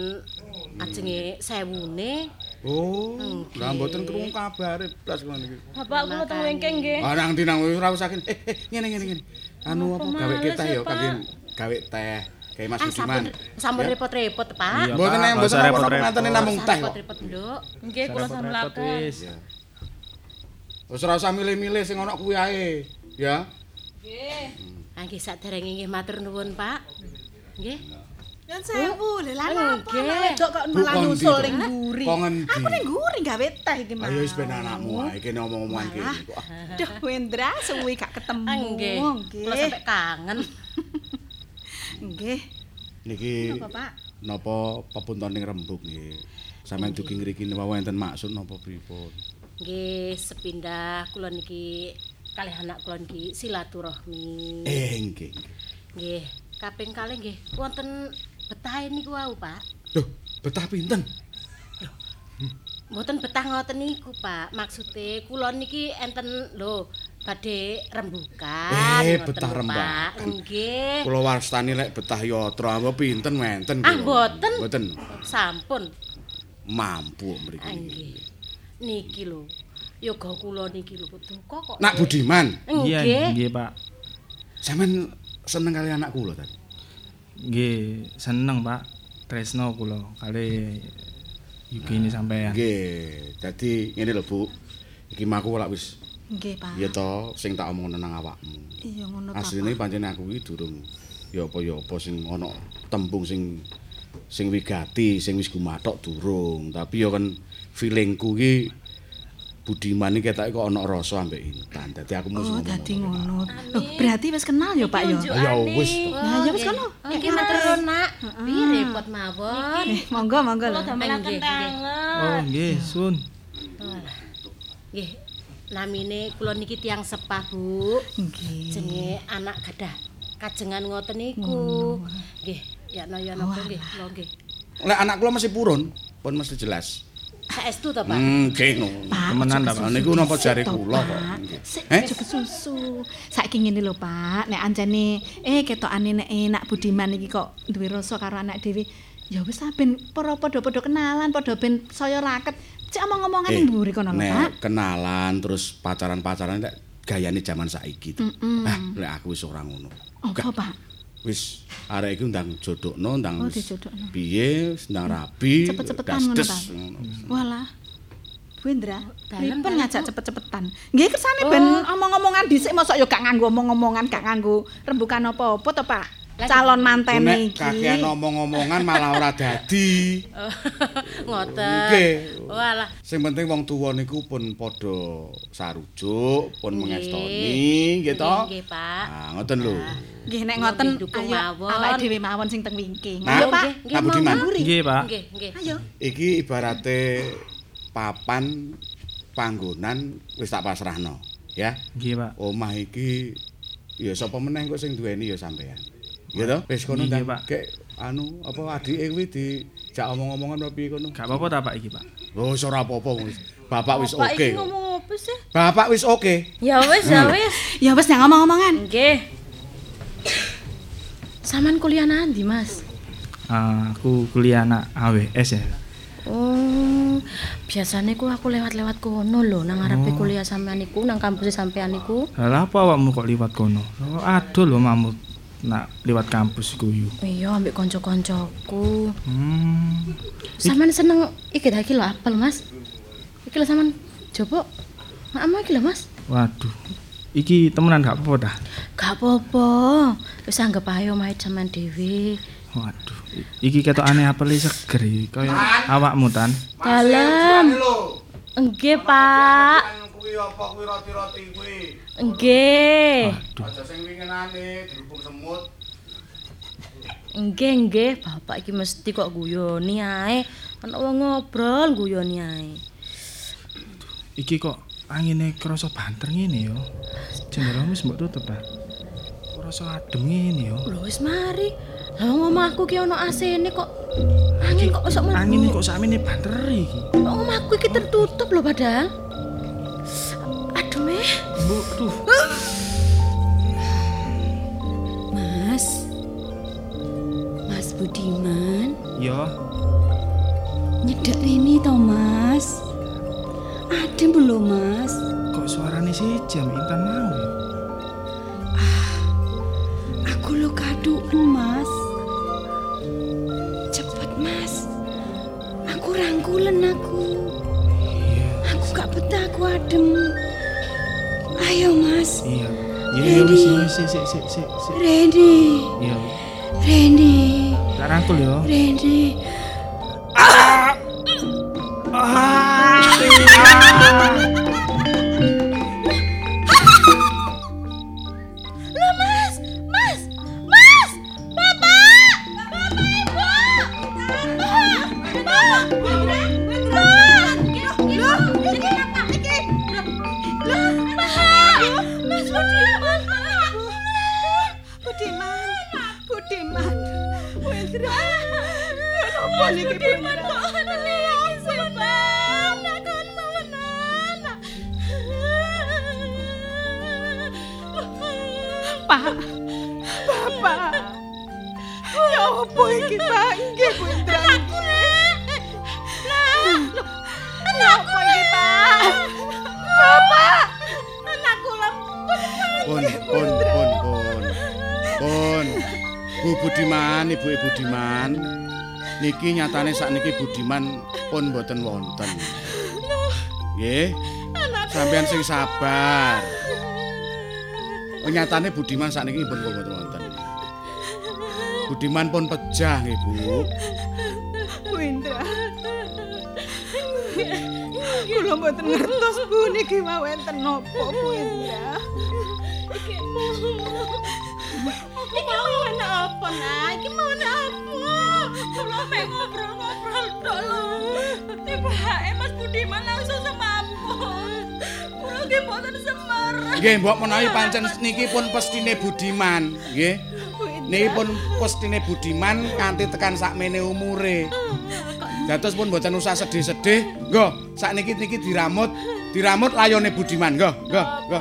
ajenge sewune. Oh, lah mboten krungu kabare blas ngono iki. Bapak kula teng wengkeng nggih. Ah nang ndi nang ora usah kene. Eh, eh, ngene ngene ngene. Anu apa gawe kita ya, kangge gawe teh kayak Mas Ah Budiman. sampun sampun Ya. repot-repot, Pak. Iya, Mboten usah apa-apa repot-repot. namung teh kok. repot-repot, Nduk. Nggih kula sambelaken. Wis. Ora usah milih-milih sing ana kuwi ae. Ya. Ah nggih saderenge nggih matur nuwun, Pak. Nggih. Yan sewu, lha lha apa wedok kok malah to? ning mburi. Kok ngendi? Aku ning mburi gawe teh iki, Mas. Ayo wis ben anakmu ae kene omong-omongan kok. Duh, Bu Indra suwi gak ketemu. Ah nggih. Kula sampe kangen. <laughs> Nggih. Niki Apa, Pak? napa pepuntoning rembug nggih. Sampeyan dugi ngriki napa wonten maksud napa pripun? Nggih, sepindah kula niki kalih anak kula niki silaturahmi. Eh nggih. Nggih, kaping kalih nggih wonten betahe niku wau, Pak. Loh, betah pinten? Mboten betah ngoten niku, Pak. Maksude kula niki enten lho badhe rembukan. Eh, betah rembukan. Nggih. Kula wastani lek betah yatra apa pinten menten Ah, mboten. Mboten. Sampun. Mampu mriki. Ah, nggih. Niki lho. Yoga kula niki lho duka kok. Nak Budiman, Iya, Nggih. nggih, Pak. sampean seneng kali anak kula tadi. Nggih, seneng, Pak. Tresno kula kali Yuki ini sampean. Nggih, dadi ngene lho, Bu. Iki maku lak wis Nggih, Pak. ya to sing tak omongno nang awakmu. Iya ngono ta. Asline Pak. pancen aku iki durung ya apa ya apa sing ana tembung sing sing wigati, sing wis gumathok durung, tapi ya kan feelingku iki Budiman iki ketake kok ana rasa ambek Intan. Dadi aku mesti Oh, dadi ngono. Loh, berarti wis kenal ya, Pak ya? Ya wis. Nah, ya wis kono. Nggih matur nuwun, Nak. Piye repot mawon. Eh, monggo monggo lho. Nggih, nggih. Oh, nggih, Sun. Nggih. Namine kula niki tiyang sepah, Bu. Nggih. Jenenge anak gadah kajengan ngoten niku. Nggih, ya no ya napa nggih, kula nggih. Lek anak kula masih purun, pun mesti jelas. Saestu to, Pak? Hmm, nggih no. Temenan ta, Pak? Niku napa jare kula kok. Sik, Eh? aja kesusu. Saiki ngene lho, Pak. Nek ancene eh ketokane nek enak Budiman iki kok duwe rasa karo anak dhewe. Ya wis ben para padha-padha kenalan, padha ben saya raket. Cek omong-omongan Eh, mburi kono Pak. kenalan terus pacaran-pacaran gayane zaman saiki to. Mm-mm. Ah, lek aku wis ora ngono. Apa, Pak? Wis arek iki ndang jodhokno, ndang Oh, dijodhokno. piye, wis ndang rabi, Cepet-cepetan ngono, ngono. Walah. Bu Indra, Dalem, pripun ngajak cepet-cepetan. Nggih kersane Oh. ben omong-omongan dhisik mosok ya gak nganggo omong-omongan, gak nganggo rembukan apa-apa to, Pak. Calon mantene iki. kakean omong-omongan malah ora dadi. <laughs> Ngoten. Nggih. Walah. Sing penting wong tuwa niku pun padha sarujuk, pun mengestoni, nggih to? Nggih, Pak. Ah, ngoten lho. Nggih nek ngoten ayo mawon. awake dhewe mawon sing teng wingking. Nah, Ayo, Pak. nggih. Nggih, Pak. Nggih, nggih. Ayo. Iki ibarate papan panggonan wis tak pasrahno, ya. Nggih, Pak. Omah iki ya sapa meneh kok sing duweni ya sampean. Ya toh? Wis kono ndang Pak. kek anu apa adike kuwi dijak omong-omongan apa piye kono? Gak apa-apa ta, Pak iki, Pak? Oh, ora apa-apa wis. Bapak wis Bapak oke. iki ngomong apa sih? Bapak wis oke. Ya wis, ya wis. Ya wis yang ngomong-omongan. Nggih. Saman kuliah nanti, Mas? Ah, aku kuliah anak AWS ya. Oh, biasanya ku aku lewat-lewat kono lho nang ngarepe kuliah sampean iku nang kampus sampean iku. Lah apa awakmu kok liwat kono? Oh, aduh lho mamut nak liwat kampus iku yo. Iya, ambek kanca-kancaku. Hmm. Sampean seneng iki ta iki lho apel, Mas. Iki lho sampean coba. Mak iki lho, Mas. Waduh. Iki temenan gak apa-apa dah. Gak apa-apa. Wis anggap ayo main sampean dhewe. Waduh. Iki ketok aneh apel seger iki kaya awakmu tan. Dalem. Nggih, Pak. Kuwi apa kuwi roti-roti kuwi? Nggih. Aja sing winginane dirubung semut. Nggih, nggih. Bapak iki mesti kok guyoni ae. Ana wong ngobrol guyoni ae. Iki kok angine krasa banter ngene yo. Jendela wis mbok tutup ta. Krasa adem ngene yo. Lho wis mari. Lah wong omahku ki ana AC-ne kok. Angin kok iso mlebu. Angine kok sakmene banter iki. Omahku iki tertutup lho padahal. Mbok tuh. Mas. Mas Budiman, Yo. nyedek rini to, Mas. Adem belum, Mas? Kok suarane sih jam intan mau ya? Aku lo kaduan, Mas. Cepet, Mas. Aku rangkulen aku. Aku gak betah, aku adem. Ayo, Mas. Iya. Iya iya wis wis sik sik sik sik. sik. Randy. Iya. Randy. Tak rangkul yo. Randy. Nyatane sakniki Budiman pun mboten wonten. Nggih. Sampeyan sing sabar. Oh nyatane Budiman sakniki pun mboten wonten. Budiman pun pejah nggih, Bu. Wendra. Kula mboten ngertos Bu niki mau enten napa Bu Wendra. Iki mau ana apa, Nak? Iki mau ana apa? Kula mek ngobrol-ngobrol tok lho. Tibake Mas Budiman langsung semaput. Kula ki mboten semer. Nggih, mbok menawi pancen niki pun pestine Budiman, nggih. Niki pun pestine Budiman kanthi tekan sakmene umure. Dados pun mboten usah sedih-sedih. Nggo, sakniki niki diramut, diramut layone Budiman. Nggo, nggo, nggo.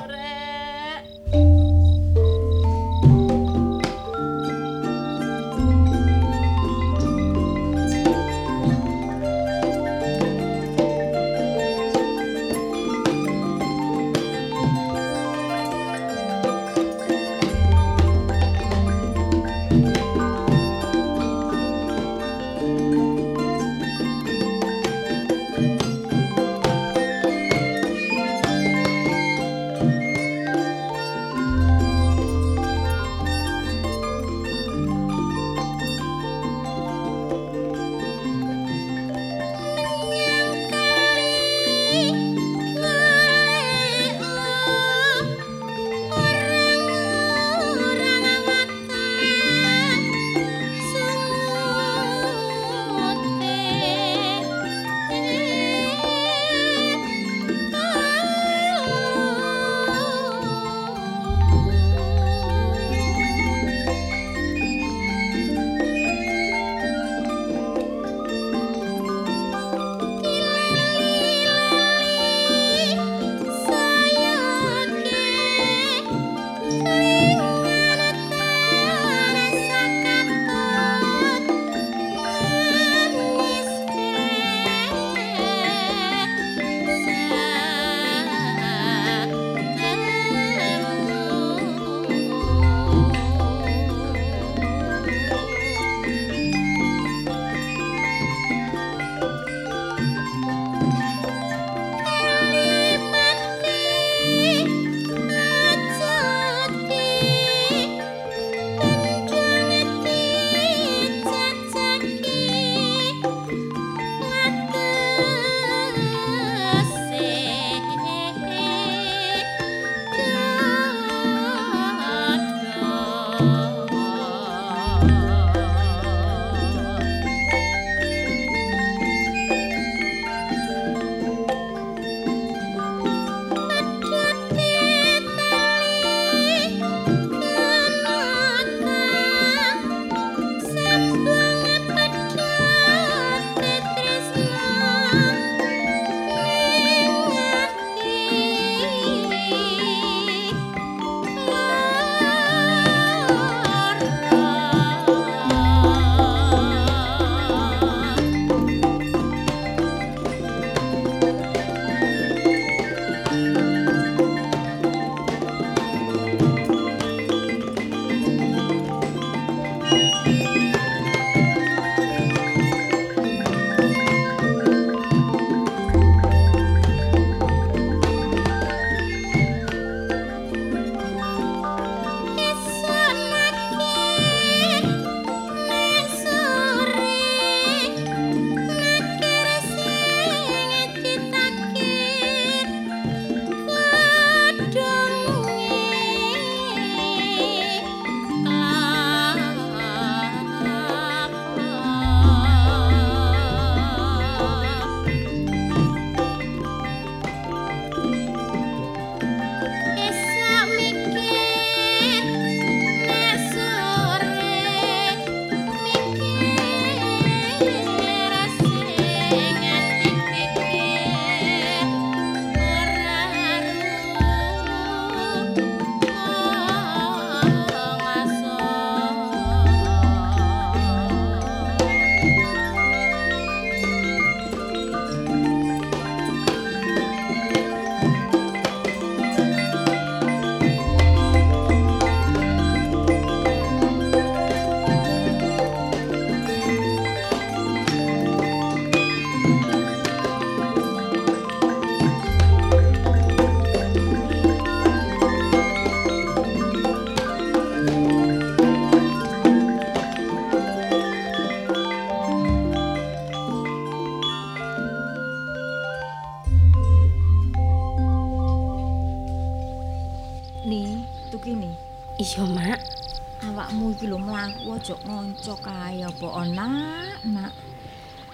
Iki lho mlaku aja ngoncok kae apa anak, nak.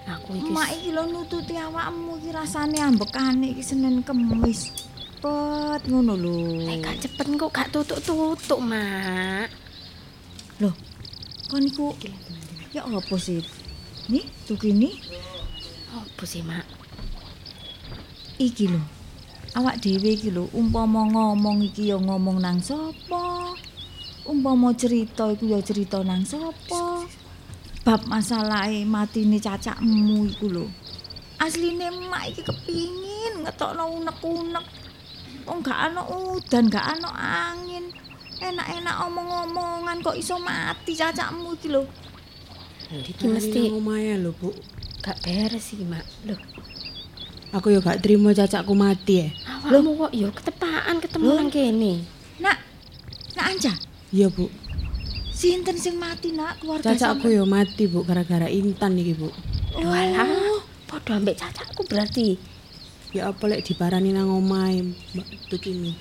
Aku iki Mak iki lho nututi awakmu iki rasane ambekane iki Senin Kemis. Pet ngono lho. Lek gak cepet kok gak tutuk-tutuk, Mak. Loh, kon iku ya apa sih? Nih, tukini. Apa sih, Mak? Iki lho. Awak dhewe iki lho umpama ngomong iki ya ngomong nang sapa? Umpama cerita iku ya cerita nang sapa? Bab masalahe matine cacakmu iku lho. Asline mak iki kepingin ngetokno unek-unek. Wong gak ana udan, gak ana angin. Enak-enak omong-omongan kok iso mati cacakmu iki lho. Iki mesti omahe lho, Bu. gak beres iki, Mak. Loh, Aku ya gak trimo cacakku mati ya. awakmu kok ya ketepaan ketemu nang kene. Nak, nak Anja, Iya, Bu. sinten sing mati nak keluarga Cacakku ya mati, Bu, gara-gara intan iki, Bu. Lho alah, padha ambek cacakku berarti. Ya apa lek diparani nang omahe, Mbak Tukimi.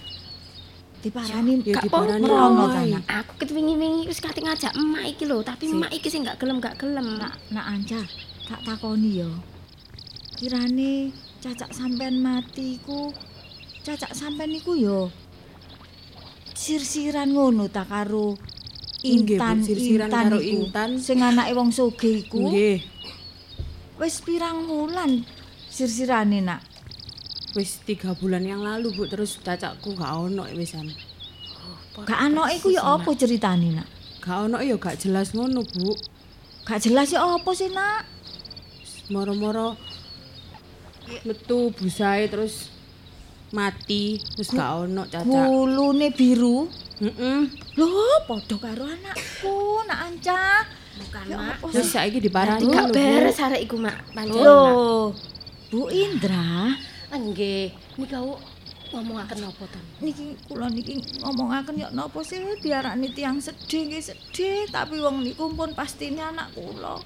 diparani Ya Gak diparani Rono Nak? Aku ketwingi-wingi wis kate ngajak emak iki lho, tapi emak iki sing gak gelem gak gelem. Nak, nak Anja, tak takoni ya. Kirane cacak sampean mati iku cacak sampean iku ya sirsiran ngono ta karo Intan, sirsiran Intan karo. Intan. Sing anake wong sugih iku. Nggih, Wis pirang wulan sirsirane, Nak? wis tiga bulan yang lalu, Bu, terus cacakku gak ono wisan. Gak ana iku ya apa ceritane, Nak? Gak ono ya gak jelas ngono, Bu. Gak jelas ya apa sih, Nak? Moro-moro metu busae terus mati, terus gak ono cacak. Gulune biru. Heeh. Lho, padha karo anakku, Nak Anja. Bukan, Ya Mak. Terus saiki diparani gak lho, Bu. beres arek iku, Mak. Pancen. Mak. Loh, Bu Indra, Nggih, niku ngomongaken napa to? niki kula niki ngomongaken ya napa sih diarani tiang sedih nggih sedih, tapi wong niku pun pastine anak kula.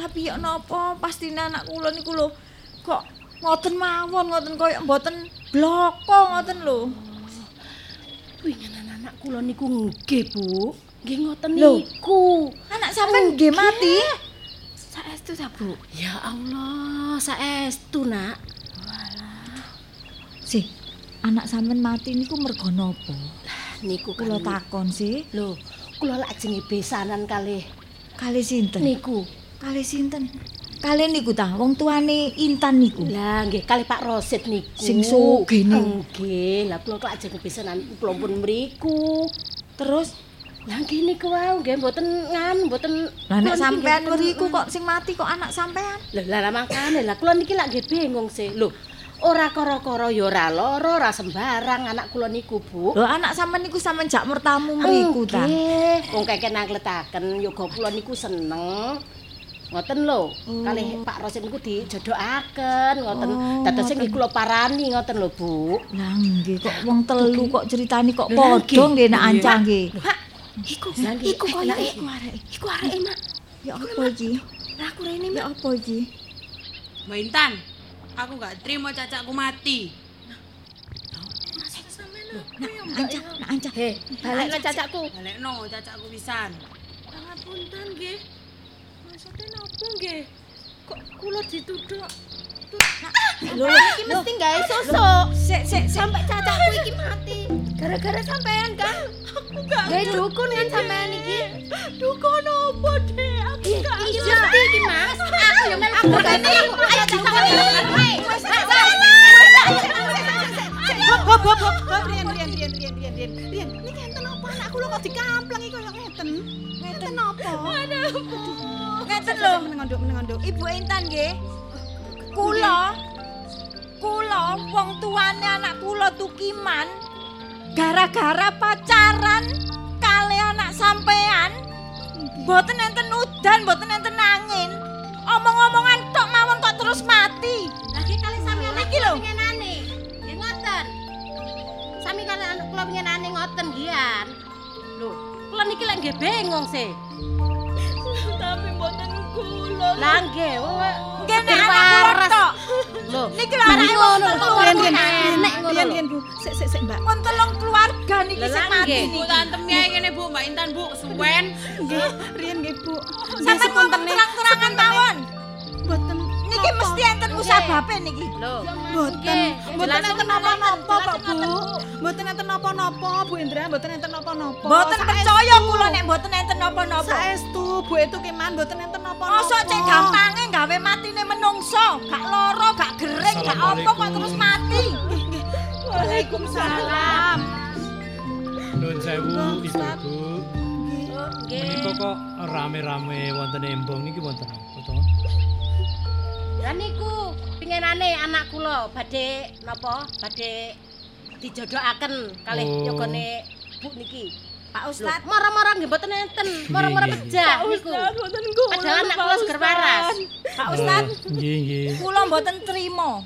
Tapi ya napa pastine anak kula niku lho kok ngoten mawon ngoten koyo mboten bloko ngoten lho. Wingenan anak kula niku nggih, Bu. Nggih ngoten niku. Anak sampean nggih mati. Saestu ta, Bu? Ya Allah, saestu, Nak. Sih, anak sampean mati niku mergo napa? Niku Kula takon sih, Lho, kula lajeng besanan kalih kali sinten? niku. Kali sinten? Kali niku ta, wong tuane Intan niku. Lah nggih kalih Pak Rosid niku. Sing sugih niku. Nggih, lah kula lajeng besanan kula pun mriku. Terus Lah nggih niku wae nggih mboten ngan, mboten Lah nek sampean mboten- kok sing mati kok anak sampean. Lah lah makane lah kula niki lak nggih bingung sih. Lho, ora kara-kara ya ora lara, ora sembarang anak kula niku, Bu. Lho anak sampean niku sampean jak mertamu mriku ta. Nggih, wong keke nangletaken yoga kula niku seneng. Ngoten lho, kalih Pak Rosid niku dijodokaken ngoten. Oh, Dados nggih kula parani ngoten lho, Bu. Lah nggih kok wong telu kok ceritani kok padha nggih. nek anca nggih. Pak, iku nggih. iku koyo iku arek. Iku areke, Mak. Ya apa iki? Lah aku rene, Ya Mak. apa iki? Mbak Intan, aku gak terima cacakku mati. Nak anca, nak anca. He, balekno cacakku. Balekno cacakku pisan. Pangapunten nggih. Maksudnya napa nggih? Kok kula dituduh Lho, iki mesti gawe sosok. Sik sik sik. Sampai cacakku iki mati. Gara-gara sampean kan? aku gak Gawe dukun kan sampean iki. dukun apa, Dek? Aku gak Iki mesti iki, Mas. <laughs> Aku ya melu aku gane. Ayo cacakku. Hop hop hop hop hop riyen riyen riyen riyen riyen riyen. Riyen, niki enten apa anak kula kok dikamplang iki koyo ngeten. Ngeten apa? Ngeten lho. Menengondok menengondok. Ibu Intan nggih. Kula kula wong tuane anak kula tukiman gara-gara pacaran kali anak sampean mboten enten udan, mboten enten angin. Omong-omongan tok mawon kok terus mati. Lagi kali sampean Iki lho. pengenane. Nggih ngoten. Sami kali anak kula pengenane ngoten nggih. Lho, kula niki lek nggih bingung sih. Tapi mboten kula. Lah nggih, Nggih nek anak. Lho, Niki lho anak ngono riyen. Enek ngono Bu. Sik sik sik Mbak. Pun telung keluarga niki Lah, sing lah, mati nggih. Bu niki. tantem ya ngene Bu, Mbak Intan Bu, suwen. Nggih, riyen nggih Bu. Sampeyan ngomong terang-terangan mawon. Niki mesti enten musababe niki. Lho, Mboten, mboten enten napa-napa kok, Bu. Bu. Mboten enten napa-napa, Bu Indra, mboten enten napa-napa. Mboten percaya kula nek mboten enten napa-napa. Saestu, Bu itu kiman mboten enten napa-napa. Mosok cek gampange gawe matine menungso, gak loro, gak gering, gak apa kok terus mati. Waalaikumsalam. Nuwun sewu Ibu-ibu. Nggih. Menika kok rame-rame wonten embong niki wonten apa to? Lah niku pinginane anak kula badhe napa? Badhe dijodohaken kalih Oh. yogane Bu niki. Pak Ustad, Mara-mara nggih mboten enten, mara-mara pejah niku. Padahal anak kula seger waras. Pak Ustad, Oh, Nggih, nggih. kula mboten trima.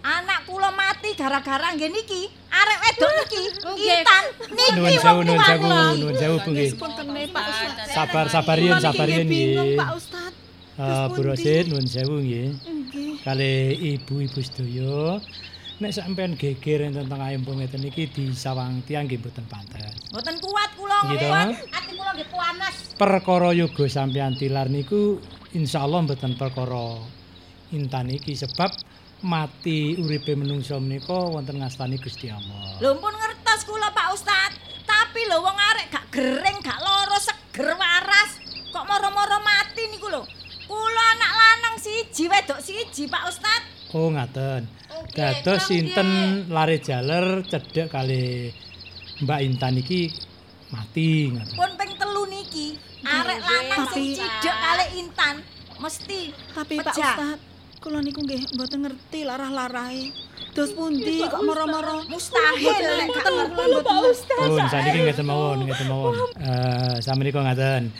Anak kula mati gara-gara nggih niki. Arek wedok niki, Nggih. Intan. Niki Nuwun wong sewu, nuwun sewu, kula. nuwun sewu Bu nggih. Puntene Pak Ustad. Sabar, sabar yen, sabar yen nggih. Pak Ustad. Rosid nuwun sewu nggih. Nggih. Kali ibu-ibu sedaya nek sampean geger enten tengah embong ngeten iki disawang tiyang nggih mboten pantes. Mboten kuat kula Nggih. Ati kula nggih panas. Perkara yoga sampean tilar niku insyaallah mboten perkara intan iki sebab mati uripe menungso menika wonten ngastani Gusti Allah. Lho pun ngertos kula Pak Ustad. Tapi lho wong arek gak gering, gak loro, seger waras. Kok moro-moro mati niku lho. Kula anak lanang siji, wedok siji Pak Ustad. Oh ngaten. Dados sinten lare jaler cedhek kali Mbak Intan iki mati ngaten. Pun ping telu niki. Arek lanang sing cidhek kali Intan mesti Tapi Pak pecah. Ustad, kula niku nggih mboten ngerti larah-larahe. Dos pundi kok moro-moro mustahil nek gak kula mboten. Pun saniki ngeten mawon, ngeten mawon. Eh sami ngaten.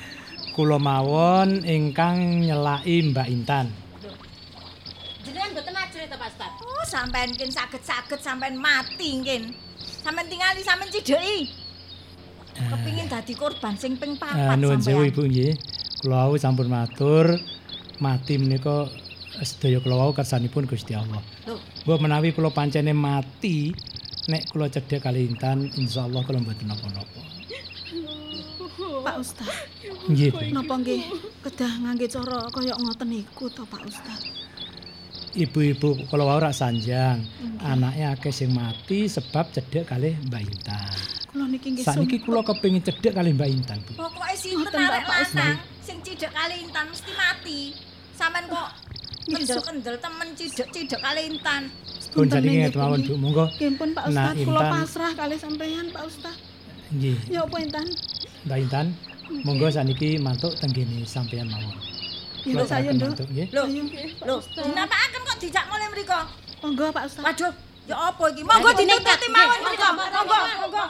Kula mawon ingkang nyelaki Mbak Intan. Jenengan mboten ajrih to Pak Ustad? Oh, sampean kin saged-saged sampean mati nggih. Sampean tingali sampean cidheki. Kepingin dadi korban sing ping papat nuwun sewu sampean. Ibu nggih. Kula wau sampun matur mati menika sedaya kula wau kersanipun Gusti Allah. Mbok menawi kula pancene mati nek kula cedhek kali Intan insyaallah kula mboten napa-napa. Pak Ustad, Nggih. Napa nggih kedah ngangge cara kaya ngoten niku to Pak Ustad? Ibu-ibu kula wau rak sanjang. Anake akeh sing mati sebab cedhek kali Mbak Intan. Kula niki nggih Saniki kula kepengin cedhek kali Mbak Intan, Bu. Pokoke sinten arek lanang sing cidhek kali Intan mesti mati. Sampean kok kendel-kendel temen cidhek-cidhek kali Intan. Pun ngeten mawon, Bu. Monggo. Nggih pun Pak Nah, Ustad, kula pasrah kali sampeyan Pak Ustad. Nggih. Ya apa Intan? Mbak Intan, monggo saniki mantuk tenggene sampeyan mawon. Ya Kula saya seraken nduk. Lho, Ayo. lho, dinapakaken kok dijak mulai mriko? Monggo Pak Ustad. Waduh, ya apa iki? Monggo ditututi nggih. mawon Monggo, mriko. monggo, Monggo,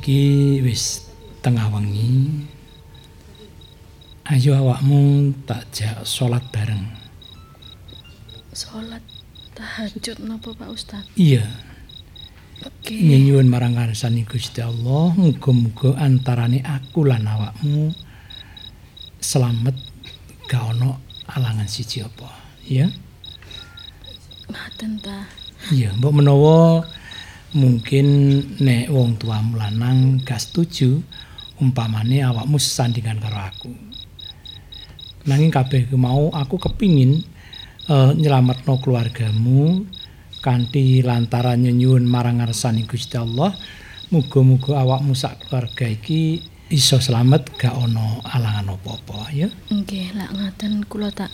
saiki wis tengah wengi. Ayo awakmu tak jak salat bareng. Salat tahajud napa Pak Ustad? Iya, Oke. nyuwun marang ngarsane Gusti Allah, muga-muga antarane aku lan awakmu selamat gak ono alangan siji apa, ya? Ngaten ta. Iya, mbok menawa mungkin nek wong tuamu lanang gak setuju umpamane awakmu sesandingan karo aku. Nanging kabeh mau aku kepingin eh, nyelametno keluargamu kanthi lantaran nyuwun marang ngarsane Gusti Allah muga-muga awakmu sak keluarga iki iso selamat gak ono alangan apa-apa ya. Nggih, lak ngaten kula tak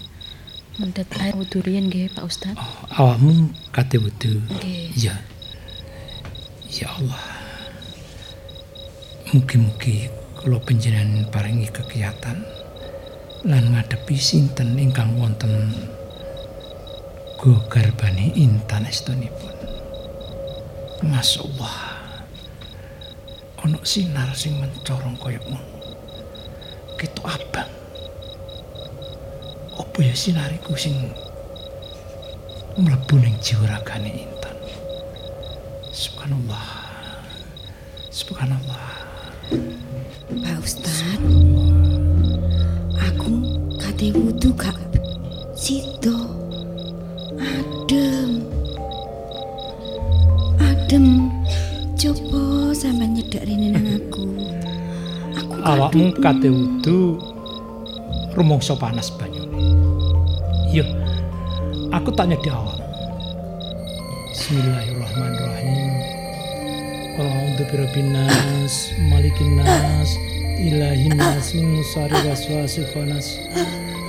mendet air wudu riyin nggih Pak Ustad. Awakmu kate wudu. Nggih. Ya. Ya Allah. Mugi-mugi kula panjenengan paringi kekiyatan lan ngadepi sinten ingkang wonten go garbane intan estunipun. Masyaallah. ana sinar sing mencorong ngono. Ketok abang. Apa ya sinar iku sing mlebu ning jiwa ragane. Subhanallah. Subhanallah. Pak Ustad. Aku kate wudu gak sido. Adem. Adem. Coba sampean nyedek rene nang aku. Aku Awakmu kate wudu rumangsa panas banyune. Iya. Aku tak nyedhi awak. Bismillahirrahmanirrahim. Qul a'udzu birabbin nas, malikin nas, ilahin nas, min syarri waswasil khannas.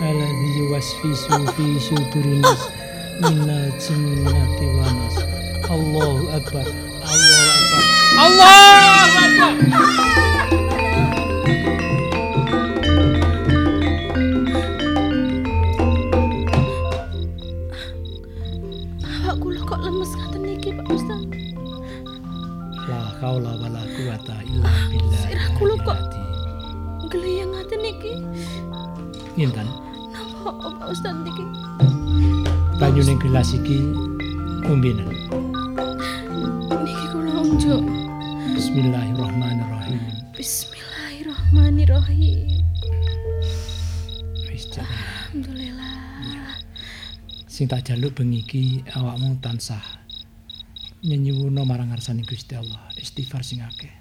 Alladzi yuwaswisu fi sudurin jinnati. Allahu akbar. Allahu akbar. Allahu akbar. Intan, Napa Pak Ustaz niki? banyu ning gelas iki umbenan. Niki kula unjuk. Bismillahirrahmanirrahim. Bismillahirrahmanirrahim. Wis. Alhamdulillah. Sing tak jaluk bengi iki awakmu tansah nyenyuwuna marang ngarsane Gusti Allah, istighfar sing akeh.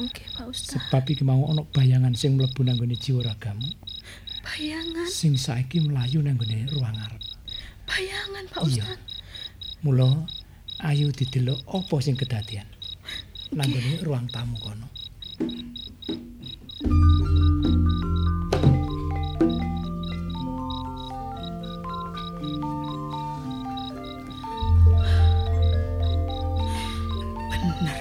Oke, Pak Ustaz. Sebab iki mau ana bayangan sing mlebu nang gone jiwa ragamu, Bayangan, sing saiki mlayu nang gone ruang ngarep. bayangan Pak Iya. Ustaz. Mula ayo didelok apa sing kedadian. Nang gone ruang tamu kono. Bener.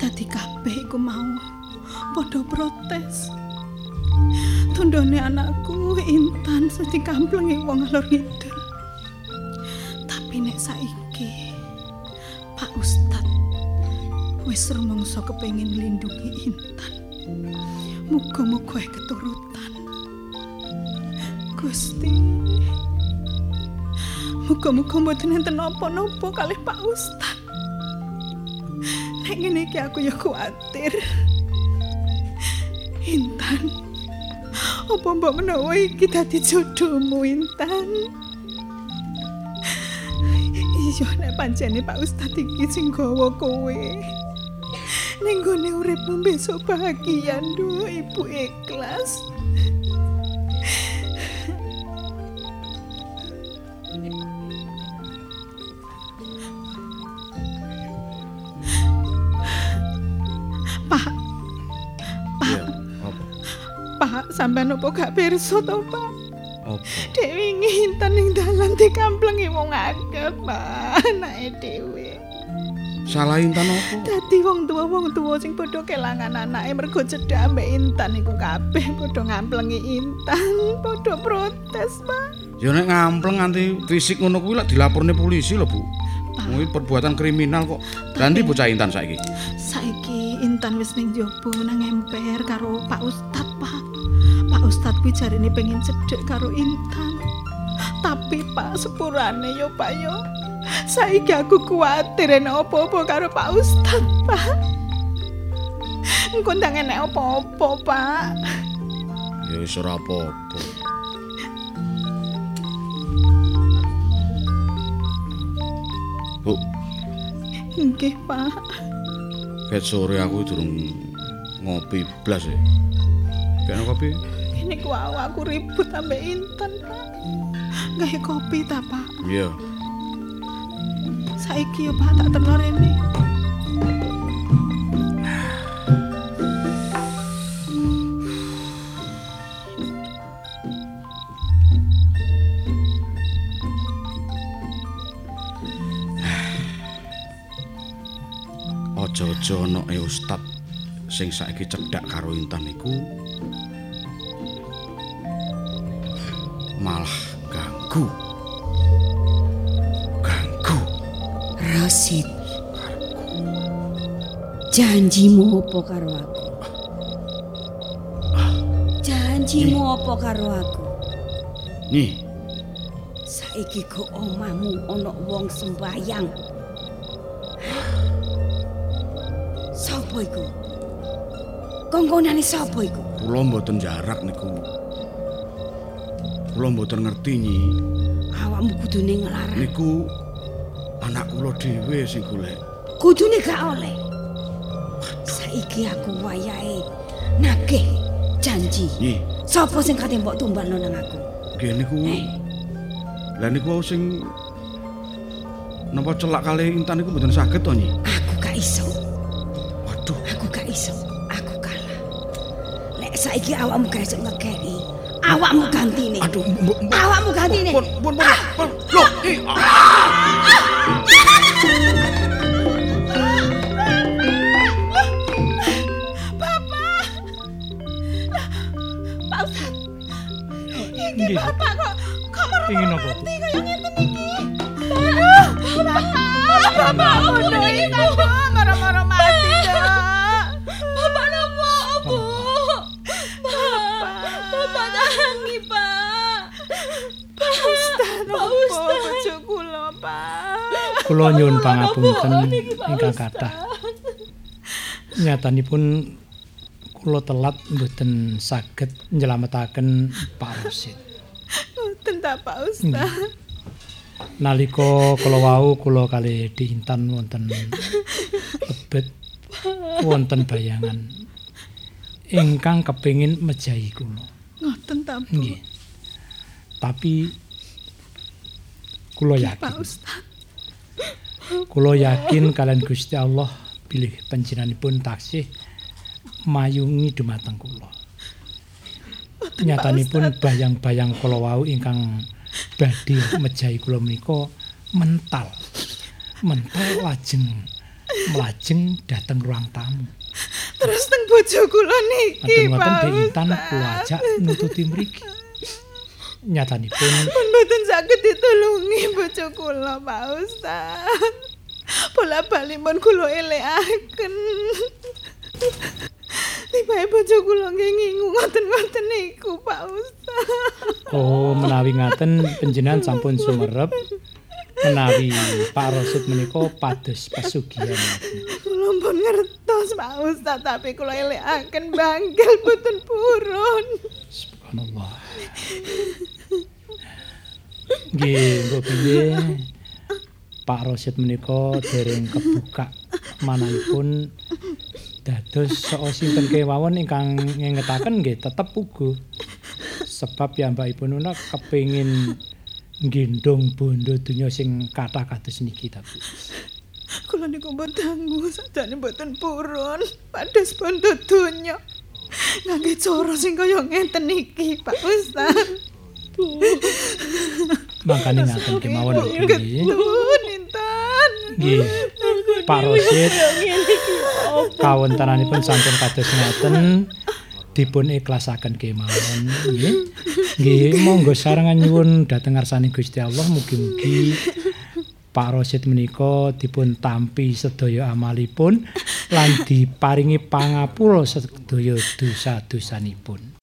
Dadi kabeh iku mau padha protes. Tundone anakku Intan sedi kamplengi wong alor ngidul. Tapi nek saiki Pak Ustad wis rumangsa kepengin lindungi Intan. Muga-muga keturutan. Gusti. Muga-muga mboten enten napa-napa kalih Pak Ustad. Nek ngene iki aku ya kuatir. Intan. Apa mbok menawa iki dadi jodohmu Intan? Iya nek pancene Pak Ustad iki sing gawa kowe. Ning gone uripmu besok bahagia Ibu ikhlas. Pak, sampean opo gak pirsa to, Pak? Apa? Dek wingi intan ning dalan dikamplengi wong akeh, Pak. Anake dhewe. Salah Intan apa? Dadi wong tua wong tua sing padha kelangan anake mergo cedhak ambek Intan iku kabeh padha ngamplengi Intan, padha protes, Pak. Ya nek ngampleng nganti fisik ngono kuwi lak dilaporne polisi lho, Bu. Kuwi perbuatan kriminal kok. Ganti bocah Intan saiki. Saiki Intan wis ning jaba nang emper karo Pak Ustad, Pak. Pak Ustad kuwi jarine pengen cedhek karo Intan. Tapi Pak sepurane yo Pak yo. Saiki aku kuwatir enek apa-apa karo Pak Ustad, Pak. Engko ndang enek apa-apa, Pak. Ya wis ora apa-apa. Bu, Nggih, Pak. ket sore aku durung ngopi blas ya. Kene kopi? Ini ku aku ribut ambek Intan, Pak. Gawe kopi ta, Pak? Iya. Saiki yo Pak tak terno rene. Aja-aja ana e ustad sing saiki cedhak karo Intan iku malah ganggu. Ganggu. Rasid. Janjimu apa karo aku? Janjimu apa karo aku? Nyi, Saiki go omahmu ana wong sembayang. Sapa iku? Kongkonane sapa iku? Kula mboten jarak niku. Kula mboten ngerti nyi. Awakmu kudune nglarang. Niku anak kula dhewe sing golek. Kudune gak oleh. Saiki aku wayahe nagih janji. Nyi, Sapa sing kate mbok tumbalno nang aku? nggih niku. Eh. Lah niku sing napa celak kali intan niku mboten saged to nyi. Aku gak iso. Saiki awakmu iso ngekeki, awakmu gantine. aduh, mbok mbok. Awakmu gantine. Pun pun pun. pun. Loh, nyi. Pak Ustad, Nggih. Bapak kok kok Ingin apa? Bu? kaya ngeten iki. Bapak, Bapak ono Kula nyuwun pangapunten ingkang kathah. Nyatanipun kula telat mboten saged nyelametaken Pak Rosid. Mboten ta Pak Ustaz. Nalika kula wau kula kali diintan wonten lebet wonten bayangan ingkang kepingin mejahi kula. Ngoten ta Bu. Nggih. Tapi kula Pak yakin, Ustaz. Kula yakin kalian Gusti Allah bilih panjenenganipun taksih mayungi dumateng kula. Nyatanipun bayang-bayang kula wau ingkang badhe mejahi kula menika mental. Mental lajeng melajeng dhateng ruang tamu. Terus teng bojo kula niki Pak Ustaz. kula ajak nututi mriki. Nyatanipun Pun <laughs> mboten saged ditulungi bojo kula Pak Ustaz. Bola bali pun kula elekaken. Tibae bojo kula nggih ngingu ngoten-ngoten niku Pak Ustaz. Oh, menawi ngaten panjenengan sampun sumerep menawi Pak Rosid menika pados pesugihan. Kula pun ngertos Pak Ustaz tapi kula elekaken bangkel boten purun. Subhanallah. Mbok piye? Pak Rosid menika dereng kebuka manahipun dados sok sinten kewawon ingkang ngengetaken nggih tetep uga. Sebab piyambakipun menika kepingin nggendong bondo donya sing kathah kados niki tapi. Kula niku mbok dangu sajane mboten purun. Pados bondo donya. Ngangge cara sing kaya ngeten iki, Pak Ustaz. Mangkane ngaten kemawon nggih. Getun intan. Nggih. Pak Rosid kawontenanipun sampun kados ngaten dipun ikhlasaken kemawon nggih. Nggih, monggo sarengan nyuwun dhateng ngarsane Gusti Allah mugi-mugi Pak Rosid menika dipun tampi sedaya amalipun lan diparingi pangapura sedaya dosa-dosanipun.